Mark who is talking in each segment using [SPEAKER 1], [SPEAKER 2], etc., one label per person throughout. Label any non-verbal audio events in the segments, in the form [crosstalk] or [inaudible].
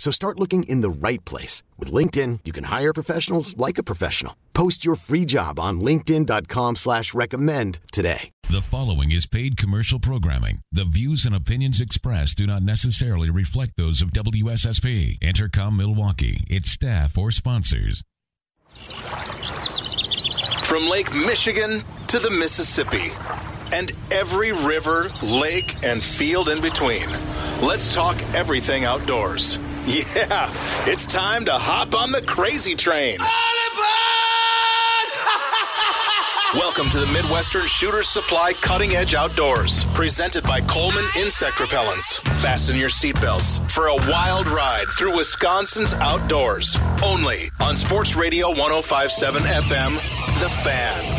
[SPEAKER 1] So start looking in the right place. With LinkedIn, you can hire professionals like a professional. Post your free job on linkedin.com slash recommend today.
[SPEAKER 2] The following is paid commercial programming. The views and opinions expressed do not necessarily reflect those of WSSP, Entercom Milwaukee, its staff, or sponsors.
[SPEAKER 3] From Lake Michigan to the Mississippi and every river, lake, and field in between. Let's talk everything outdoors. Yeah, it's time to hop on the crazy train. [laughs] Welcome to the Midwestern Shooter Supply Cutting Edge Outdoors, presented by Coleman Insect Repellents. Fasten your seatbelts for a wild ride through Wisconsin's outdoors. Only on Sports Radio 1057 FM, The Fan.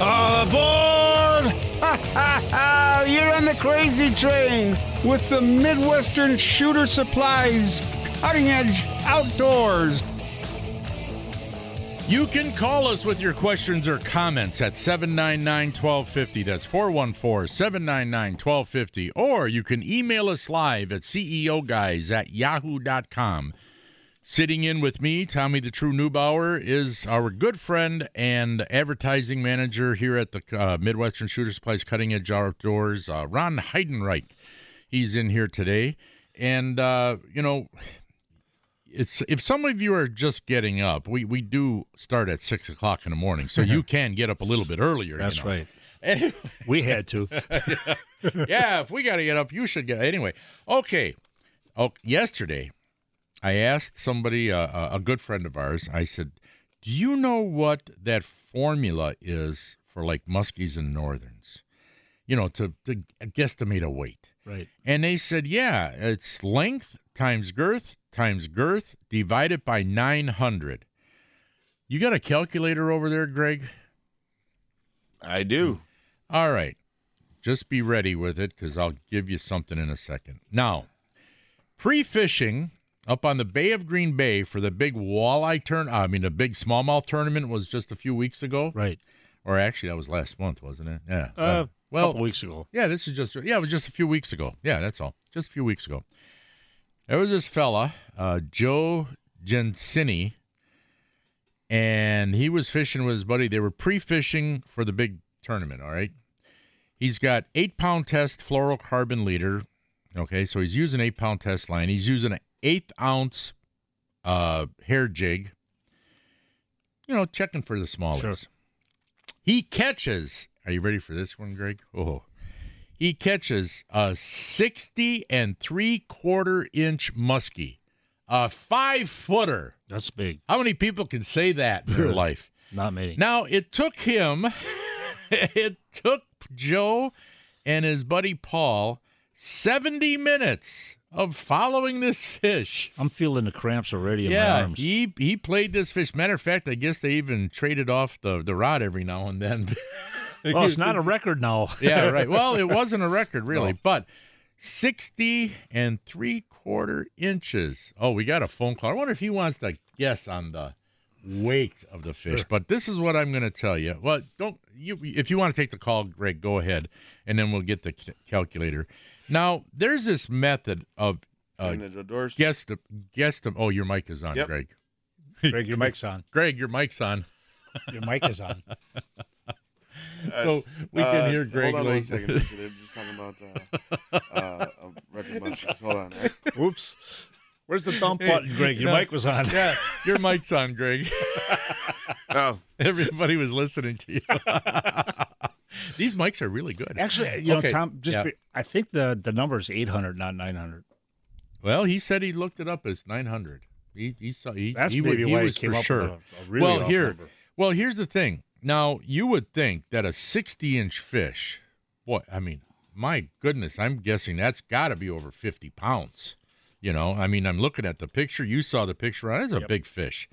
[SPEAKER 4] Oh, All aboard! [laughs] You're on the crazy train with the Midwestern Shooter Supplies Cutting Edge Outdoors.
[SPEAKER 5] You can call us with your questions or comments at 799 1250. That's 414 799 1250. Or you can email us live at ceoguys at yahoo.com. Sitting in with me, Tommy the True Neubauer, is our good friend and advertising manager here at the uh, Midwestern Shooter Supplies Cutting Edge Outdoors, uh, Ron Heidenreich. He's in here today. And, uh, you know, it's if some of you are just getting up, we, we do start at 6 o'clock in the morning, so you [laughs] can get up a little bit earlier.
[SPEAKER 6] That's
[SPEAKER 5] you know.
[SPEAKER 6] right. [laughs]
[SPEAKER 5] Anyway,
[SPEAKER 6] We had to. [laughs]
[SPEAKER 5] yeah, if we got to get up, you should get. Anyway, okay. Oh, yesterday, I asked somebody, uh, a- a good friend of ours. I said, "Do you know what that formula is for like muskies and northerns? You know, to to guesstimate a weight."
[SPEAKER 6] right.
[SPEAKER 5] And they said, "Yeah, it's length times girth times girth divided by 900." You got a calculator over there, Greg?
[SPEAKER 7] I do.
[SPEAKER 5] All right. Just be ready with it because I'll give you something in a second. Now, pre fishing up on the Bay of Green Bay for the big walleye turn, I mean, the big smallmouth tournament was just a few weeks ago.
[SPEAKER 6] Right.
[SPEAKER 5] Or actually, that was last month, wasn't it? Yeah.
[SPEAKER 6] Uh,
[SPEAKER 5] well,
[SPEAKER 6] couple weeks ago.
[SPEAKER 5] yeah, this is just, yeah, it was just a few weeks ago. Yeah, that's all. Just a few weeks ago. There was this fella, uh, Joe Gensini, and he was fishing with his buddy. They were pre fishing for the big tournament, all right? He's got eight pound test fluorocarbon leader. Okay, so he's using eight pound test line. He's using an eighth ounce uh, hair jig. You know, checking for the smallest.
[SPEAKER 6] Sure.
[SPEAKER 5] He catches. Are you ready for this one, Greg? Oh, he catches a sixty and three quarter inch muskie, a five footer.
[SPEAKER 6] That's big.
[SPEAKER 5] How many people can say that in their [laughs] life?
[SPEAKER 6] Not many.
[SPEAKER 5] Now it took him, [laughs] it took Joe and his buddy Paul 70 minutes of following this fish.
[SPEAKER 6] I'm feeling the cramps already in my
[SPEAKER 5] Yeah,
[SPEAKER 6] arms.
[SPEAKER 5] he he played this fish. Matter of fact, I guess they even traded off the, the rod every now and then. [laughs]
[SPEAKER 6] oh, it's not a record now. [laughs]
[SPEAKER 5] yeah, right. [laughs] Well, it wasn't a record really,
[SPEAKER 6] No.
[SPEAKER 5] but 60 and three quarter inches. Oh, we got a phone call. I wonder if he wants to guess on the weight of the fish. But this is what I'm going to tell you. Well, don't you? If you want to take the call, Greg, go ahead, and then we'll get the calculator. Now, there's this method of uh,
[SPEAKER 7] Cutting edge outdoors.
[SPEAKER 5] guess the guess the. Oh, your mic is on,
[SPEAKER 7] Yep.
[SPEAKER 5] Greg.
[SPEAKER 8] Greg, your mic's on. [laughs]
[SPEAKER 5] Greg, your mic's on, [laughs]
[SPEAKER 8] Your mic is on.
[SPEAKER 5] so we
[SPEAKER 7] Uh,
[SPEAKER 5] can hear Greg.
[SPEAKER 7] Hold on one
[SPEAKER 5] like-
[SPEAKER 7] second. They're just talking about uh, uh, a record [laughs] monsters. Hold on. Right?
[SPEAKER 8] Oops.
[SPEAKER 6] Where's the dump button, Greg? Your
[SPEAKER 5] No.
[SPEAKER 6] mic was on.
[SPEAKER 5] yeah, your mic's on, Greg.
[SPEAKER 7] Oh,
[SPEAKER 5] Everybody was listening to you. [laughs] These mics are really good.
[SPEAKER 8] Actually, you know, Tom, just
[SPEAKER 5] yeah.
[SPEAKER 8] be- I think the the number is 800, not 900.
[SPEAKER 5] Well, he said he looked it up as 900. He he saw he,
[SPEAKER 8] That's
[SPEAKER 5] he,
[SPEAKER 8] maybe
[SPEAKER 5] he
[SPEAKER 8] why he
[SPEAKER 5] was
[SPEAKER 8] came
[SPEAKER 5] for
[SPEAKER 8] up
[SPEAKER 5] sure.
[SPEAKER 8] with a, a really
[SPEAKER 5] well, here,
[SPEAKER 8] number.
[SPEAKER 5] well, here's the thing. Now, you would think that a 60 inch fish, boy, I mean, my goodness, I'm guessing that's got to be over 50 pounds. You know, I mean, I'm looking at the picture. You saw the picture. That's a big fish.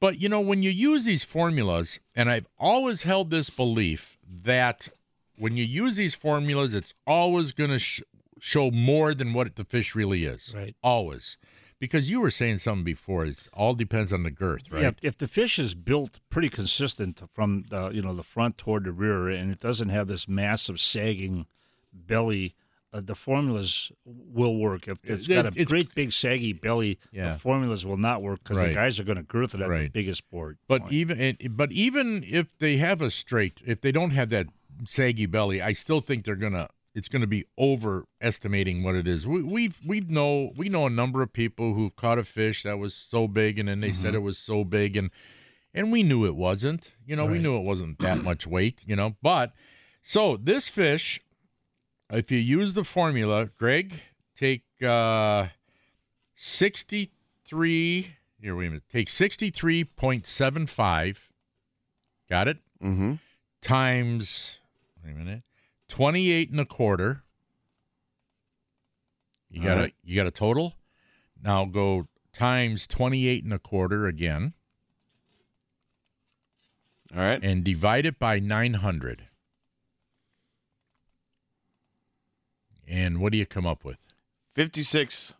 [SPEAKER 5] But you know, when you use these formulas, and I've always held this belief that when you use these formulas, it's always going to sh- show more than what the fish really is.
[SPEAKER 8] Right.
[SPEAKER 5] Always. Because you were saying something before, it all depends on the girth, right?
[SPEAKER 8] Yeah, if the fish is built pretty consistent from the you know the front toward the rear, and it doesn't have this massive sagging belly, uh, the formulas will work. If it's got a
[SPEAKER 5] it's-
[SPEAKER 8] great big saggy belly,
[SPEAKER 5] Yeah.
[SPEAKER 8] the formulas will not work because
[SPEAKER 5] Right.
[SPEAKER 8] the guys are going to girth it at the biggest board.
[SPEAKER 5] But
[SPEAKER 8] point.
[SPEAKER 5] even but even if they have a straight, if they don't have that saggy belly, I still think they're gonna. It's going to be overestimating what it is. We, we've we've know we know a number of people who caught a fish that was so big, and then they
[SPEAKER 8] Mm-hmm.
[SPEAKER 5] said it was so big, and and we knew it wasn't. You know, we knew it wasn't that much weight. You know, but so this fish, if you use the formula, Greg, take uh, 63. Here, wait a minute. Take 63.75. Got it?
[SPEAKER 7] Mm-hmm.
[SPEAKER 5] Times, wait a minute, 28 and a quarter. You got
[SPEAKER 7] right.
[SPEAKER 5] a you got a total. Now go times 28 and a quarter again.
[SPEAKER 7] All right.
[SPEAKER 5] And divide it by 900. And what do you come up with?
[SPEAKER 7] 56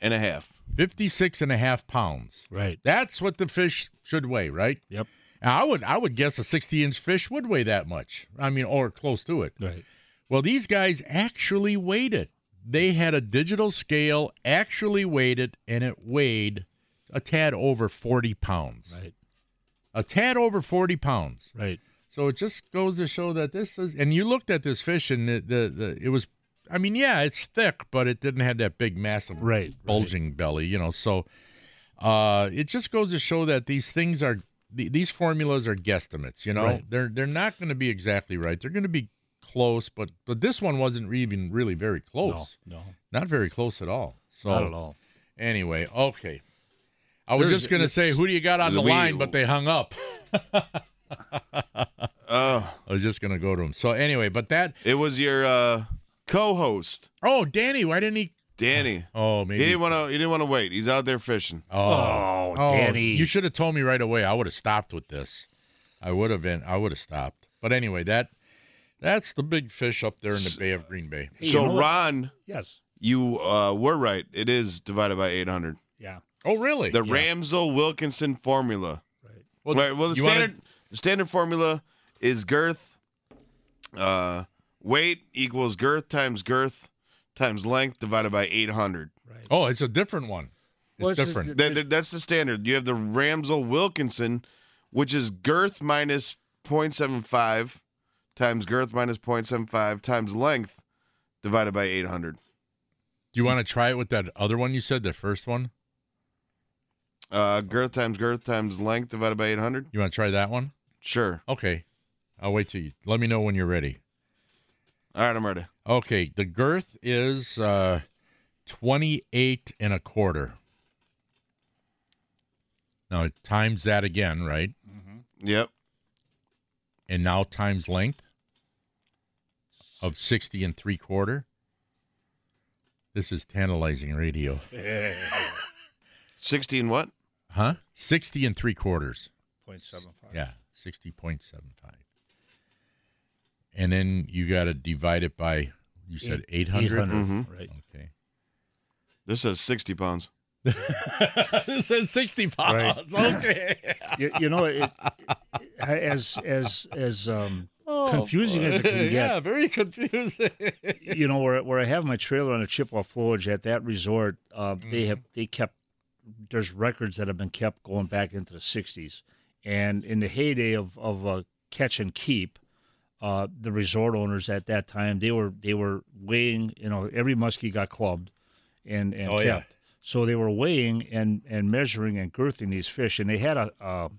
[SPEAKER 7] and a half.
[SPEAKER 5] 56 and a half pounds.
[SPEAKER 8] right.
[SPEAKER 5] That's what the fish should weigh, right?
[SPEAKER 8] Yep.
[SPEAKER 5] Now, I would I would guess a 60 inch fish would weigh that much. I mean, or close to it.
[SPEAKER 8] Right.
[SPEAKER 5] Well, these guys actually weighed it. They had a digital scale, actually weighed it, and it weighed a tad over 40 pounds.
[SPEAKER 8] Right.
[SPEAKER 5] A tad over 40 pounds.
[SPEAKER 8] Right.
[SPEAKER 5] So it just goes to show that this is. And you looked at this fish, and the, the, the it was. I mean, yeah, it's thick, but it didn't have that big, massive,
[SPEAKER 8] Right.
[SPEAKER 5] bulging belly. You know, so uh, it just goes to show that these things are th- these formulas are guesstimates. You know,
[SPEAKER 8] Right.
[SPEAKER 5] they're they're not going to be exactly right. They're going to be close, but but this one wasn't even really very close.
[SPEAKER 8] No. No.
[SPEAKER 5] Not very close at all. So
[SPEAKER 8] Not at all.
[SPEAKER 5] anyway, okay. I was
[SPEAKER 8] There's-
[SPEAKER 5] just going to say, who do you got on the
[SPEAKER 7] We-
[SPEAKER 5] line? But they hung up.
[SPEAKER 7] Oh, [laughs]
[SPEAKER 5] I was just going to go to him. So anyway, but that.
[SPEAKER 7] it was your uh, co-host,
[SPEAKER 5] Oh, Danny, why didn't he?
[SPEAKER 7] Danny.
[SPEAKER 5] Oh, maybe He
[SPEAKER 7] didn't want to. He didn't want to wait. He's out there fishing.
[SPEAKER 5] Oh,
[SPEAKER 8] Oh, Danny.
[SPEAKER 5] You should have told me right away. I would have stopped with this. I would have been. I would have stopped. But anyway, that that's the big fish up there in the Bay of Green Bay.
[SPEAKER 8] Hey, you
[SPEAKER 7] so
[SPEAKER 8] know?
[SPEAKER 7] Ron,
[SPEAKER 8] Yes.
[SPEAKER 7] you uh, were right. It is divided by 800.
[SPEAKER 8] Yeah.
[SPEAKER 5] Oh, really?
[SPEAKER 7] The Ramsel Wilkinson formula.
[SPEAKER 5] well,
[SPEAKER 7] Right, well, the
[SPEAKER 5] you wanna-
[SPEAKER 7] standard the standard formula is girth, uh, weight equals girth times girth times length divided by 800. Right.
[SPEAKER 5] oh, it's a different one. It's
[SPEAKER 8] Well, it's a-
[SPEAKER 5] different.
[SPEAKER 7] That, that- that's the standard. You have the Ramsel Wilkinson, which is girth minus 0.75 times girth minus 0.75 times length divided by 800.
[SPEAKER 5] Do you want to try it with that other one you said, the first one?
[SPEAKER 7] Uh, girth times girth times length divided by 800.
[SPEAKER 5] You want to try that one?
[SPEAKER 7] Sure.
[SPEAKER 5] Okay. I'll wait till you. Let me know when you're ready.
[SPEAKER 7] All right, I'm ready.
[SPEAKER 5] Okay. The girth is uh, 28 and a quarter. Now times that again, right?
[SPEAKER 7] Yep.
[SPEAKER 5] and now times length of 60 and three quarter. This is tantalizing radio. [laughs]
[SPEAKER 7] 60 and what?
[SPEAKER 5] Huh? 60 and three quarters.
[SPEAKER 8] Point seven five.
[SPEAKER 5] Yeah, 60.75. And then you got to divide it by, you said 800?
[SPEAKER 7] Mhm.
[SPEAKER 8] Right.
[SPEAKER 5] Okay.
[SPEAKER 7] This says 60 pounds. [laughs]
[SPEAKER 5] it says 60 pounds. Okay. [laughs]
[SPEAKER 8] you, you know, it, it- as as as um, confusing as it can [laughs] get.
[SPEAKER 5] Yeah, very confusing.
[SPEAKER 8] you know, where where I have my trailer on a Chippewa flowage at that resort, uh, they have they kept there's records that have been kept going back into the '60s, and in the heyday of of uh, catch and keep, uh, the resort owners at that time they were they were weighing. You know, every muskie got clubbed, and and
[SPEAKER 5] Oh,
[SPEAKER 8] kept.
[SPEAKER 5] yeah.
[SPEAKER 8] So they were weighing and and measuring and girthing these fish, and they had a. a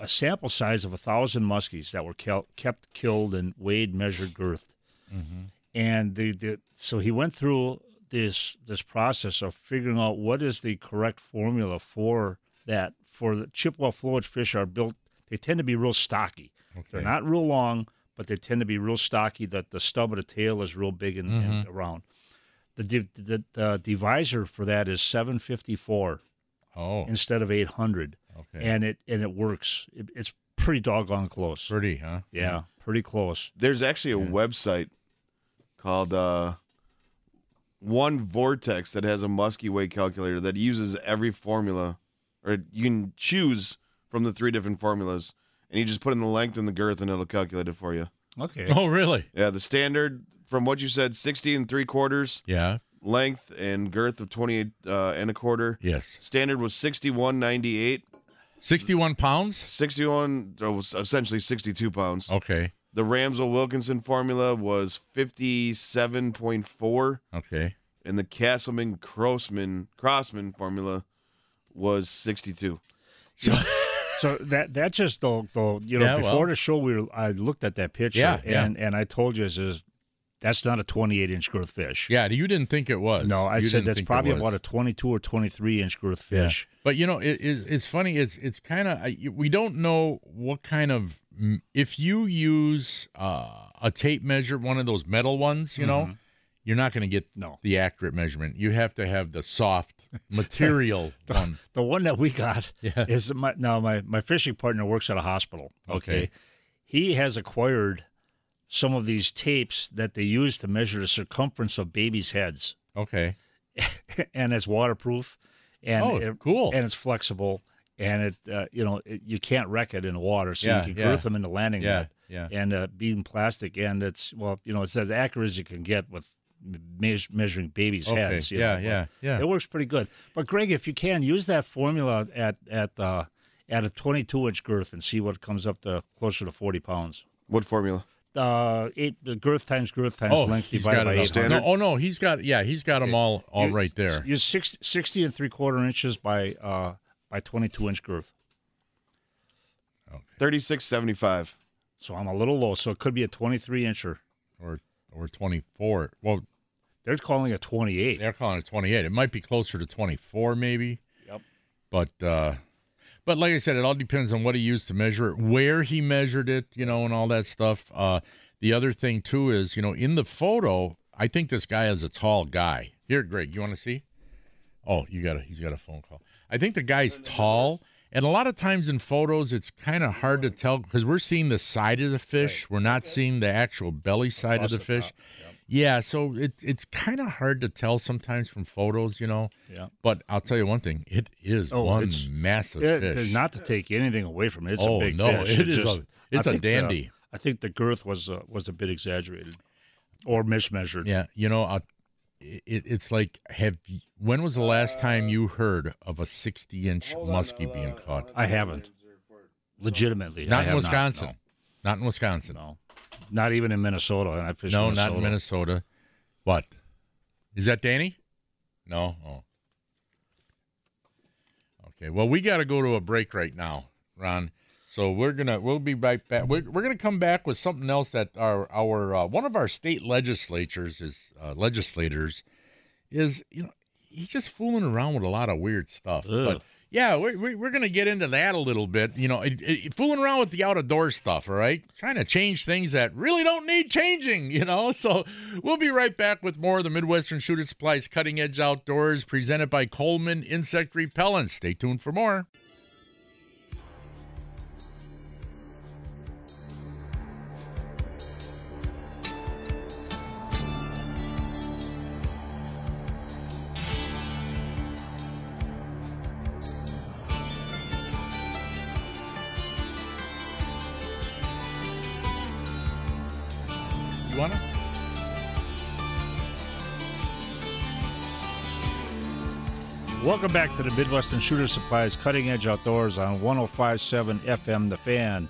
[SPEAKER 8] a sample size of a thousand muskies that were kept killed and weighed, measured, girthed and the, the so he went through this this process of figuring out what is the correct formula for that for the Chippewa flowage fish are built they tend to be real stocky Okay. they're not real long but they tend to be real stocky that the stub of the tail is real big and, and around the, div- the the divisor for that is 754
[SPEAKER 5] Oh,
[SPEAKER 8] instead of 800
[SPEAKER 5] Okay.
[SPEAKER 8] and it and it works. It, it's pretty doggone close.
[SPEAKER 5] Pretty, huh?
[SPEAKER 8] Yeah, pretty close.
[SPEAKER 7] There's actually a
[SPEAKER 5] Yeah.
[SPEAKER 7] website called uh, One Vortex that has a musky weight calculator that uses every formula, or you can choose from the three different formulas, and you just put in the length and the girth, and it'll calculate it for you.
[SPEAKER 8] Okay.
[SPEAKER 5] Oh, really?
[SPEAKER 7] Yeah, the standard from what you said, 60 and three quarters
[SPEAKER 5] Yeah.
[SPEAKER 7] length and girth of 28 uh, and a quarter.
[SPEAKER 5] Yes.
[SPEAKER 7] Standard was 61.98.
[SPEAKER 5] 61 pounds?
[SPEAKER 7] 61 uh, was essentially 62 pounds.
[SPEAKER 5] Okay.
[SPEAKER 7] The Ramsel Wilkinson formula was 57.4,
[SPEAKER 5] Okay.
[SPEAKER 7] and the Casselman Crossman Crossman formula was 62.
[SPEAKER 5] So,
[SPEAKER 8] So that that just though though you know
[SPEAKER 5] Yeah,
[SPEAKER 8] before
[SPEAKER 5] well.
[SPEAKER 8] the show we were, I looked at that picture
[SPEAKER 5] Yeah, yeah.
[SPEAKER 8] and and I told you this is that's not a 28 inch girth fish.
[SPEAKER 5] yeah, you didn't think it was.
[SPEAKER 8] No, I
[SPEAKER 5] You
[SPEAKER 8] said that's probably about a 22 or 23 inch girth fish.
[SPEAKER 5] But you know, it, it's it's funny. It's it's kind of we don't know what kind of if you use uh, a tape measure, one of those metal ones, you know, you're not going to get
[SPEAKER 8] Mm-hmm. No.
[SPEAKER 5] the accurate measurement. You have to have the soft [laughs] material [laughs] one.
[SPEAKER 8] The one that we got
[SPEAKER 5] Yeah.
[SPEAKER 8] is my now my my fishing partner works at a hospital. Okay.
[SPEAKER 5] Okay.
[SPEAKER 8] He has acquired some of these tapes that they use to measure the circumference of babies' heads.
[SPEAKER 5] Okay. [laughs]
[SPEAKER 8] and it's waterproof and
[SPEAKER 5] Oh,
[SPEAKER 8] it-
[SPEAKER 5] cool.
[SPEAKER 8] and it's flexible and it uh, you know it, you can't wreck it in the water so
[SPEAKER 5] Yeah,
[SPEAKER 8] you can
[SPEAKER 5] yeah.
[SPEAKER 8] girth them in the landing
[SPEAKER 5] Yeah,
[SPEAKER 8] net
[SPEAKER 5] yeah.
[SPEAKER 8] and uh, being plastic and it's well you know it's as accurate as you can get with me- measuring babies
[SPEAKER 5] Okay.
[SPEAKER 8] heads you
[SPEAKER 5] Yeah,
[SPEAKER 8] know,
[SPEAKER 5] yeah, yeah.
[SPEAKER 8] it works pretty good but Greg if you can use that formula at at uh, at a 22 inch girth and see what comes up to closer to 40 pounds
[SPEAKER 7] What formula?
[SPEAKER 8] uh eight the girth times girth times
[SPEAKER 5] Oh,
[SPEAKER 8] length divided by
[SPEAKER 5] it up.
[SPEAKER 8] 800
[SPEAKER 5] No, oh no, he's got yeah, he's got them all all
[SPEAKER 8] You-
[SPEAKER 5] right there.
[SPEAKER 8] Use 60, 60 and three quarter inches by uh, by 22 inch girth. Okay.
[SPEAKER 7] 36.75.
[SPEAKER 8] So I'm a little low. So it could be a 23 incher.
[SPEAKER 5] or or 24. Well,
[SPEAKER 8] They're calling it 28.
[SPEAKER 5] they're calling it 28. It might be closer to 24 maybe.
[SPEAKER 8] Yep.
[SPEAKER 5] But uh but like I said, it all depends on what he used to measure it, where he measured it, you know, and all that stuff. Uh the other thing too is, you know, in the photo, I think this guy is a tall guy. Here, Greg, you want to see? Oh, you got a he's got a phone call. I think the guy's tall, and a lot of times in photos it's kind of hard to tell because we're seeing the side of the fish. We're not seeing the actual belly side of the fish. Yeah, so it it's kind of hard to tell sometimes from photos, you know.
[SPEAKER 8] Yeah.
[SPEAKER 5] But I'll tell you one thing: it is
[SPEAKER 8] Oh,
[SPEAKER 5] one
[SPEAKER 8] it's-
[SPEAKER 5] massive
[SPEAKER 8] It-
[SPEAKER 5] fish.
[SPEAKER 8] not to take anything away from it. It's
[SPEAKER 5] Oh,
[SPEAKER 8] a big
[SPEAKER 5] no,
[SPEAKER 8] fish.
[SPEAKER 5] it is
[SPEAKER 8] just-
[SPEAKER 5] a- it's
[SPEAKER 8] I
[SPEAKER 5] a
[SPEAKER 8] think the-
[SPEAKER 5] dandy.
[SPEAKER 8] I think the girth was uh, was a bit exaggerated or mismeasured.
[SPEAKER 5] Yeah, you know, uh, it, it's like have you, when was the last time you heard of a 60 inch muskie being caught?
[SPEAKER 8] I haven't. Legitimately. I
[SPEAKER 5] Not in Wisconsin. Not in Wisconsin.
[SPEAKER 8] No. no. Not even in Minnesota. And I fished
[SPEAKER 5] No,
[SPEAKER 8] Minnesota.
[SPEAKER 5] not in Minnesota. What? Is that Danny? No. Oh. Okay. Well, we got to go to a break right now, Ron. So we're gonna we'll be right back. We're, we're gonna come back with something else that our our uh, one of our state legislatures is uh, legislators is you know he's just fooling around with a lot of weird stuff. But yeah, we're we're we're gonna get into that a little bit. You know, it, it- fooling around with the out of door stuff. All right, trying to change things that really don't need changing. You know, [laughs] so we'll be right back with more of the Midwestern Shooter Supplies Cutting Edge Outdoors, presented by Coleman Insect Repellents. Stay tuned for more.
[SPEAKER 8] Welcome back to the Midwestern Shooter Supplies Cutting Edge Outdoors on 1057 FM The Fan.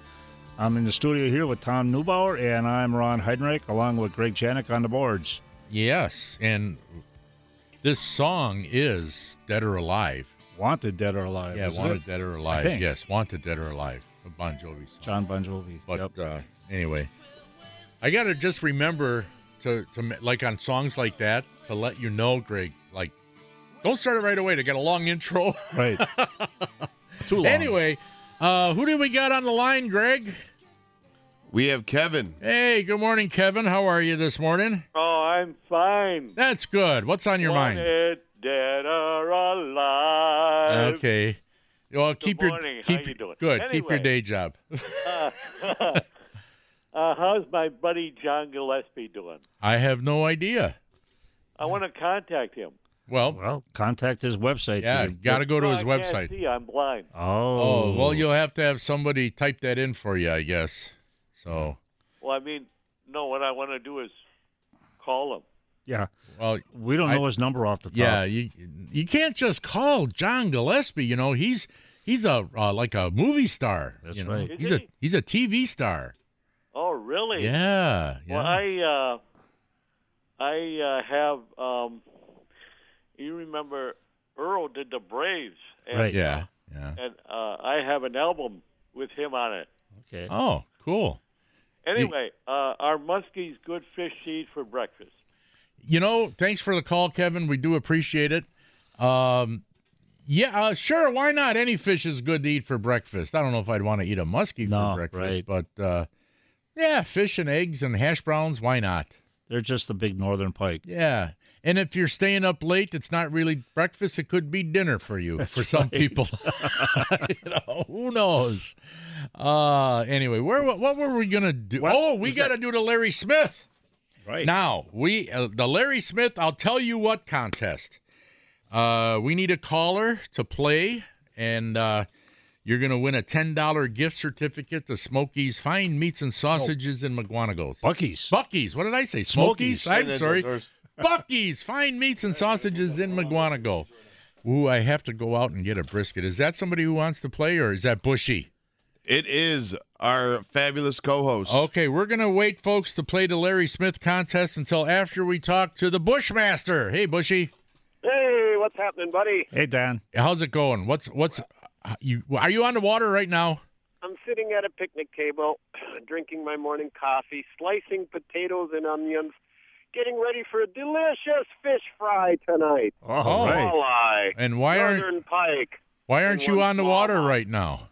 [SPEAKER 8] I'm in the studio here with Tom Neubauer, and I'm Ron Heidenreich, along with Greg Janik on the boards.
[SPEAKER 5] Yes, and this song is Dead or Alive.
[SPEAKER 8] Wanted Dead or Alive.
[SPEAKER 5] Yeah, Wanted
[SPEAKER 8] it?
[SPEAKER 5] Dead or Alive. Yes, Wanted Dead or Alive. A Bon Jovi song.
[SPEAKER 8] John Bon Jovi.
[SPEAKER 5] But
[SPEAKER 8] Yep.
[SPEAKER 5] uh, anyway, I gotta just remember to to like on songs like that to let you know, Greg. Like, don't start it right away. to get a long intro.
[SPEAKER 8] Right. [laughs] Too long.
[SPEAKER 5] anyway, uh, who do we got on the line, Greg?
[SPEAKER 7] We have Kevin.
[SPEAKER 5] Hey, good morning, Kevin. How are you this morning?
[SPEAKER 9] Oh, I'm fine.
[SPEAKER 5] That's good. What's on your mind?
[SPEAKER 9] Dead or alive.
[SPEAKER 5] Okay. Well, keep
[SPEAKER 9] morning.
[SPEAKER 5] your
[SPEAKER 9] How
[SPEAKER 5] keep
[SPEAKER 9] you doing?
[SPEAKER 5] good. Keep your day job.
[SPEAKER 9] Uh, [laughs] [laughs] uh, how's my buddy John Gillespie doing?
[SPEAKER 5] I have no idea.
[SPEAKER 9] I want to contact him.
[SPEAKER 5] Well,
[SPEAKER 8] Well, contact his website.
[SPEAKER 5] yeah,
[SPEAKER 8] to-
[SPEAKER 5] got to go to
[SPEAKER 9] No,
[SPEAKER 5] his
[SPEAKER 9] I can't
[SPEAKER 5] website.
[SPEAKER 9] see. I'm blind.
[SPEAKER 8] Oh.
[SPEAKER 5] Oh, well, you'll have to have somebody type that in for you, I guess. So,
[SPEAKER 9] Well, I mean, no. What I want to do is call him.
[SPEAKER 8] Yeah.
[SPEAKER 5] well,
[SPEAKER 8] We don't
[SPEAKER 5] I-
[SPEAKER 8] know his number off the top.
[SPEAKER 5] yeah, you you can't just call John Gillespie. You know, he's he's a uh, like a movie star.
[SPEAKER 8] That's
[SPEAKER 5] you know?
[SPEAKER 8] right.
[SPEAKER 9] Is
[SPEAKER 5] He's a he's a TV star.
[SPEAKER 9] Oh, really?
[SPEAKER 5] Yeah, yeah.
[SPEAKER 9] Well, I uh, I uh, have. Um, you remember Earl did the Braves, and,
[SPEAKER 8] Right.
[SPEAKER 5] yeah, yeah.
[SPEAKER 9] and uh, I have an album with him on it.
[SPEAKER 8] Okay.
[SPEAKER 5] Oh, cool.
[SPEAKER 9] Anyway, uh, are muskies good fish to eat for breakfast?
[SPEAKER 5] You know, thanks for the call, Kevin. We do appreciate it. Um, yeah, uh, sure. Why not? Any fish is good to eat for breakfast. I don't know if I'd want to eat a muskie
[SPEAKER 8] No,
[SPEAKER 5] for breakfast,
[SPEAKER 8] right.
[SPEAKER 5] but uh, yeah, fish and eggs and hash browns. Why not?
[SPEAKER 8] They're just the big northern pike.
[SPEAKER 5] Yeah. And if you're staying up late, it's not really breakfast. It could be dinner for you, for some people. [laughs] you know, who knows? Uh, anyway, where what, what were we gonna do?
[SPEAKER 8] What?
[SPEAKER 5] Oh, we got to do the Larry Smith.
[SPEAKER 8] Right.
[SPEAKER 5] Now we uh, the Larry Smith. I'll tell you what contest. Uh, we need a caller to play, and uh, you're gonna win a ten dollar gift certificate to Smokies Fine Meats and Sausages in Mukwonago's.
[SPEAKER 8] Bucky's.
[SPEAKER 5] Bucky's. What did I say?
[SPEAKER 8] Smokies.
[SPEAKER 5] Smokies. I'm sorry.
[SPEAKER 7] Outdoors.
[SPEAKER 5] Bucky's Fine Meats and Sausages in Mukwonago. Ooh, I have to go out and get a brisket. Is that somebody who wants to play, or is that Bushy?
[SPEAKER 7] It is our fabulous co-host.
[SPEAKER 5] Okay, we're gonna wait, folks, to play the Larry Smith contest until after we talk to the Bushmaster. Hey, Bushy,
[SPEAKER 10] Hey, what's happening, buddy?
[SPEAKER 8] Hey, Dan.
[SPEAKER 5] how's it going? What's what's uh, you? Are you on the water right now?
[SPEAKER 10] I'm sitting at a picnic table, [clears throat] drinking my morning coffee, slicing potatoes and onions, getting ready for a delicious fish fry tonight.
[SPEAKER 8] All right.
[SPEAKER 10] Walleye,
[SPEAKER 5] And why aren't
[SPEAKER 10] pike.
[SPEAKER 5] why aren't you on the water
[SPEAKER 10] smallmouth.
[SPEAKER 5] right now?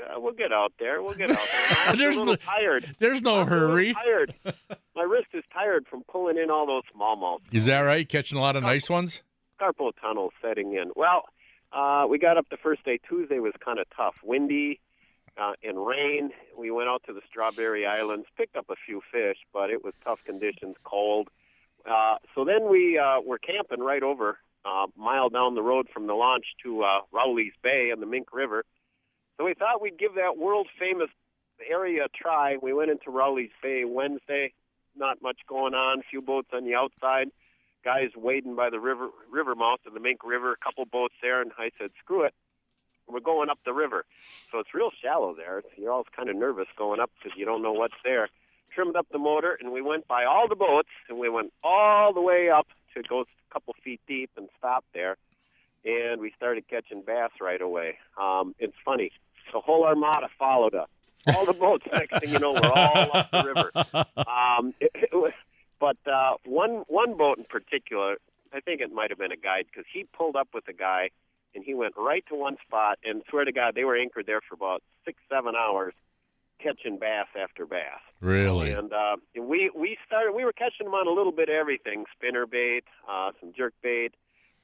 [SPEAKER 10] Uh, we'll get out there. We'll get out there. [laughs]
[SPEAKER 5] There's
[SPEAKER 10] a
[SPEAKER 5] no-
[SPEAKER 10] tired.
[SPEAKER 5] There's no
[SPEAKER 10] I'm
[SPEAKER 5] hurry.
[SPEAKER 10] tired. [laughs] My wrist is tired from pulling in all those smallmouths.
[SPEAKER 5] Is that right? Catching a lot of nice ones?
[SPEAKER 10] carpal tunnel setting in. Well, uh, we got up the first day. Tuesday was kind of tough, windy uh, and rain. We went out to the Strawberry Islands, picked up a few fish, but it was tough conditions, cold. Uh, so then we uh, were camping right over uh, a mile down the road from the launch to uh, Rowley's Bay and the Mink River. So we thought we'd give that world famous area a try. We went into Rowley's Bay Wednesday. Not much going on. A few boats on the outside guys wading by the river river mouth of the Mink River, a couple boats there, and I said, "Screw it, we're going up the river." So it's real shallow there. You're all kind of nervous going up because you don't know what's there. Trimmed up the motor, and we went by all the boats, and we went all the way up to go a couple feet deep and stopped there, and we started catching bass right away. Um, it's funny, the whole armada followed us. All the boats. Next thing you know, we're all up the river. Um, it, it was, but uh, one one boat in particular, I think it might have been a guide because he pulled up with a guy, and he went right to one spot. And swear to God, they were anchored there for about six seven hours, catching bass after bass.
[SPEAKER 5] Really?
[SPEAKER 10] And uh, we we started. We were catching them on a little bit of everything: spinner bait, uh, some jerk bait.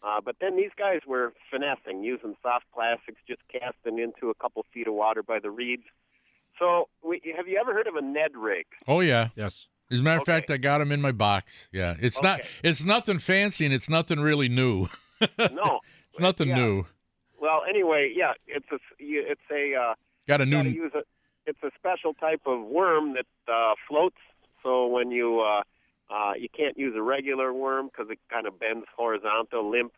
[SPEAKER 10] Uh, but then these guys were finessing, using soft plastics, just casting into a couple feet of water by the reeds. So, we, have you ever heard of a Ned rig?
[SPEAKER 5] Oh yeah.
[SPEAKER 8] Yes.
[SPEAKER 5] As a matter of
[SPEAKER 10] Okay.
[SPEAKER 5] fact, I got them in my box. Yeah, it's not. It's nothing fancy, and it's nothing really new. [laughs]
[SPEAKER 10] No,
[SPEAKER 5] It's nothing
[SPEAKER 10] Yeah.
[SPEAKER 5] new.
[SPEAKER 10] Well, anyway, yeah, it's a you- it's a uh,
[SPEAKER 5] Got a new.
[SPEAKER 10] use a it's a special type of worm that uh, floats. So when you uh, uh, you can't use a regular worm because it kind of bends horizontal, limp.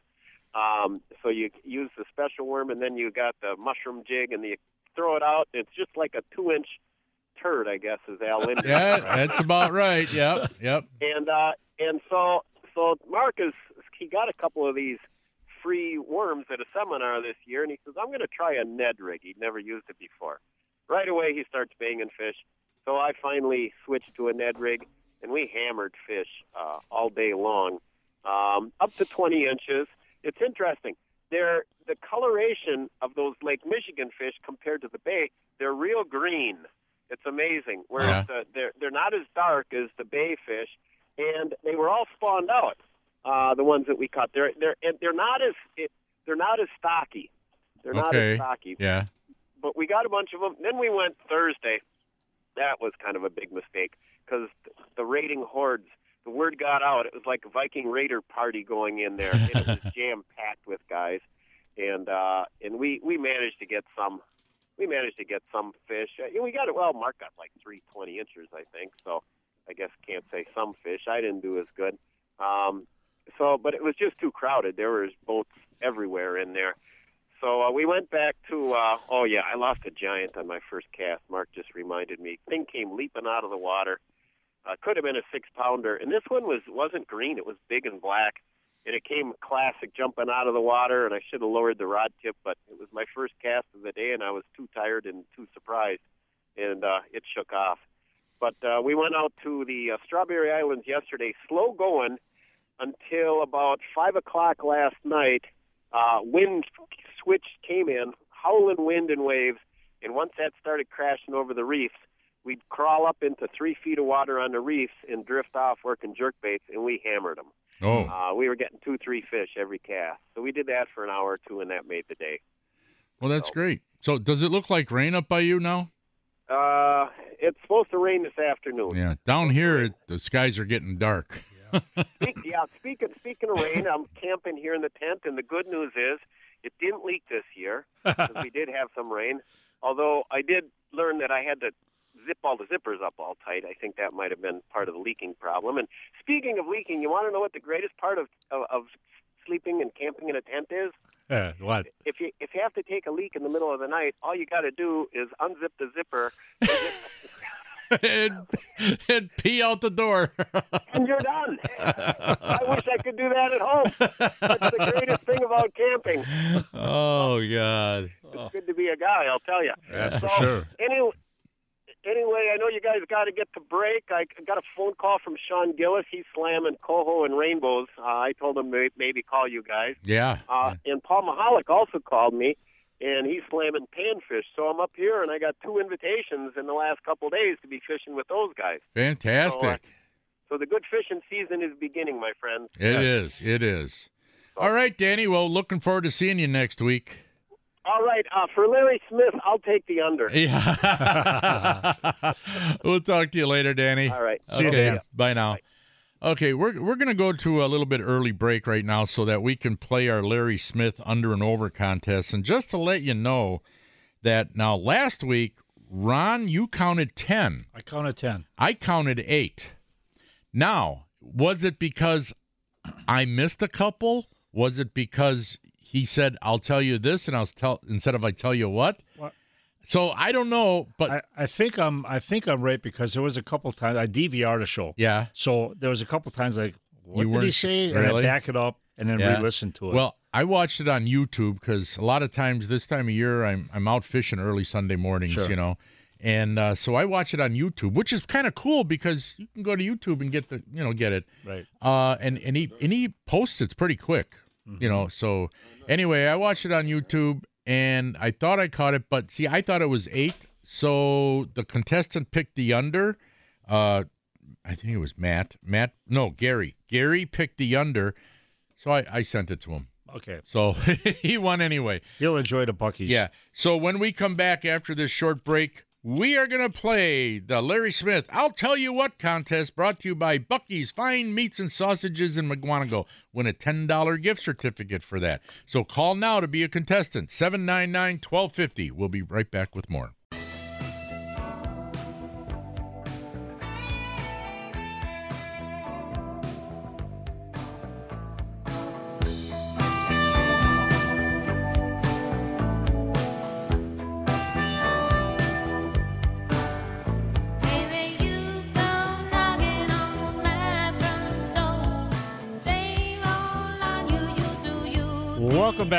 [SPEAKER 10] Um, so you use the special worm, and then you got the mushroom jig, and you throw it out. It's just like a two-inch turd, I guess, is Al Lindy.
[SPEAKER 5] Yeah, that's about right. Yep, yep.
[SPEAKER 10] and uh, and so so Mark is he got a couple of these free worms at a seminar this year, and he says I'm going to try a Ned rig. He'd never used it before. Right away, he starts banging fish. So I finally switched to a Ned rig, and we hammered fish uh, all day long, um, up to 20 inches. It's interesting. They're the coloration of those Lake Michigan fish compared to the bay. They're real green. It's amazing. Whereas uh, they're they're not as dark as the bay fish, and they were all spawned out. Uh, the ones that we caught, they're they're and they're not as it, they're not as stocky. They're not as stocky.
[SPEAKER 5] Yeah.
[SPEAKER 10] But we got a bunch of them. Then we went Thursday. That was kind of a big mistake because the raiding hordes. The word got out. It was like a Viking Raider party going in there. and it was [laughs] jam packed with guys, and uh, and we we managed to get some. We managed to get some fish. Uh, we got it. Well, Mark got like three twenty inches, I think. So I guess can't say some fish. I didn't do as good. Um, so, but it was just too crowded. There was boats everywhere in there. So uh, we went back to. Uh, oh yeah, I lost a giant on my first cast. Mark just reminded me. Thing came leaping out of the water. Uh, could have been a six pounder, and this one was wasn't green. It was big and black, and it came classic jumping out of the water. And I should have lowered the rod tip, but it was my first cast of the day, and I was too tired and too surprised, and uh, it shook off. But uh, we went out to the uh, Strawberry Islands yesterday, slow going until about five o'clock last night. Uh, wind switch came in, howling wind and waves, and once that started crashing over the reefs, we'd crawl up into three feet of water on the reefs and drift off working jerk baits, and we hammered them.
[SPEAKER 5] Oh.
[SPEAKER 10] Uh, we were getting two, three fish every cast. So we did that for an hour or two, and that made the day.
[SPEAKER 5] Well, that's great. So, does it look like rain up by you now?
[SPEAKER 10] Uh, it's supposed to rain this afternoon.
[SPEAKER 5] Yeah. Down here, it, the skies are getting dark. [laughs]
[SPEAKER 10] Speak, yeah, speaking speaking of rain, I'm camping here in the tent, and the good news is it didn't leak this year because we did have some rain. Although I did learn that I had to zip all the zippers up all tight. I think that might have been part of the leaking problem. And speaking of leaking, you want to know what the greatest part of of, of sleeping and camping in a tent is?
[SPEAKER 6] Yeah, what?
[SPEAKER 10] If you if you have to take a leak in the middle of the night, all you got to do is unzip the zipper, [laughs]
[SPEAKER 5] and, and pee out the door. [laughs]
[SPEAKER 10] and you're done. I wish I could do that at home. That's the greatest thing about camping.
[SPEAKER 5] oh God.
[SPEAKER 10] It's good to be a guy, I'll tell you.
[SPEAKER 6] That's for sure.
[SPEAKER 10] Anyway, anyway, I know you guys got to get to break. I got a phone call from Sean Gillis. He's slamming coho and rainbows. Uh, I told him maybe call you guys.
[SPEAKER 5] Yeah.
[SPEAKER 10] Uh, and Paul Mahalik also called me, and he's slamming panfish. So I'm up here, and I got two invitations in the last couple of days to be fishing with those guys.
[SPEAKER 5] Fantastic.
[SPEAKER 10] So, uh, so the good fishing season is beginning, my friends.
[SPEAKER 5] It is. It is. All right, Danny. Well, looking forward to seeing you next week.
[SPEAKER 10] All right, uh, for Larry Smith, I'll take the under. [laughs]
[SPEAKER 5] Yeah. [laughs] we'll talk to you later, Danny.
[SPEAKER 10] All right.
[SPEAKER 6] See you,
[SPEAKER 5] Okay,
[SPEAKER 6] Dan.
[SPEAKER 5] Bye now. Okay, we're we're gonna go to a little bit early break right now so that we can play our Larry Smith under and over contest. And just to let you know that now last week, Ron, you counted ten.
[SPEAKER 6] I counted 10.
[SPEAKER 5] I counted eight. Now, was it because I missed a couple? Was it because he said, "I'll tell you this," and I'll tell instead of "I tell you what"?
[SPEAKER 6] What?
[SPEAKER 5] So I don't know, but
[SPEAKER 6] I, I think I'm I think I'm right because there was a couple times I DVR'd a show.
[SPEAKER 5] yeah.
[SPEAKER 6] So there was a couple times like, what
[SPEAKER 5] You
[SPEAKER 6] did he say? And
[SPEAKER 5] really?
[SPEAKER 6] I back it up and then
[SPEAKER 5] Yeah.
[SPEAKER 6] re-listen to it.
[SPEAKER 5] Well, I watched it on YouTube because a lot of times this time of year I'm I'm out fishing early Sunday mornings,
[SPEAKER 6] Sure.
[SPEAKER 5] you know, and uh, so I watch it on YouTube, which is kind of cool because you can go to YouTube and get the you know get it,
[SPEAKER 6] right.
[SPEAKER 5] uh, and and he and he posts it's pretty quick, you know. So anyway, I watched it on YouTube and I thought I caught it, but see, I thought it was eight. So the contestant picked the under. Uh, I think it was Matt. Matt, no, Gary. Gary picked the under. So I, I sent it to him.
[SPEAKER 6] Okay.
[SPEAKER 5] So [laughs] he won anyway.
[SPEAKER 6] He'll enjoy the Buckies.
[SPEAKER 5] Yeah. So when we come back after this short break, we are going to play the Larry Smith I'll Tell You What contest brought to you by Bucky's Fine Meats and Sausages in Mukwonago. Win a $10 gift certificate for that. So call now to be a contestant. 799 1250. We'll be right back with more.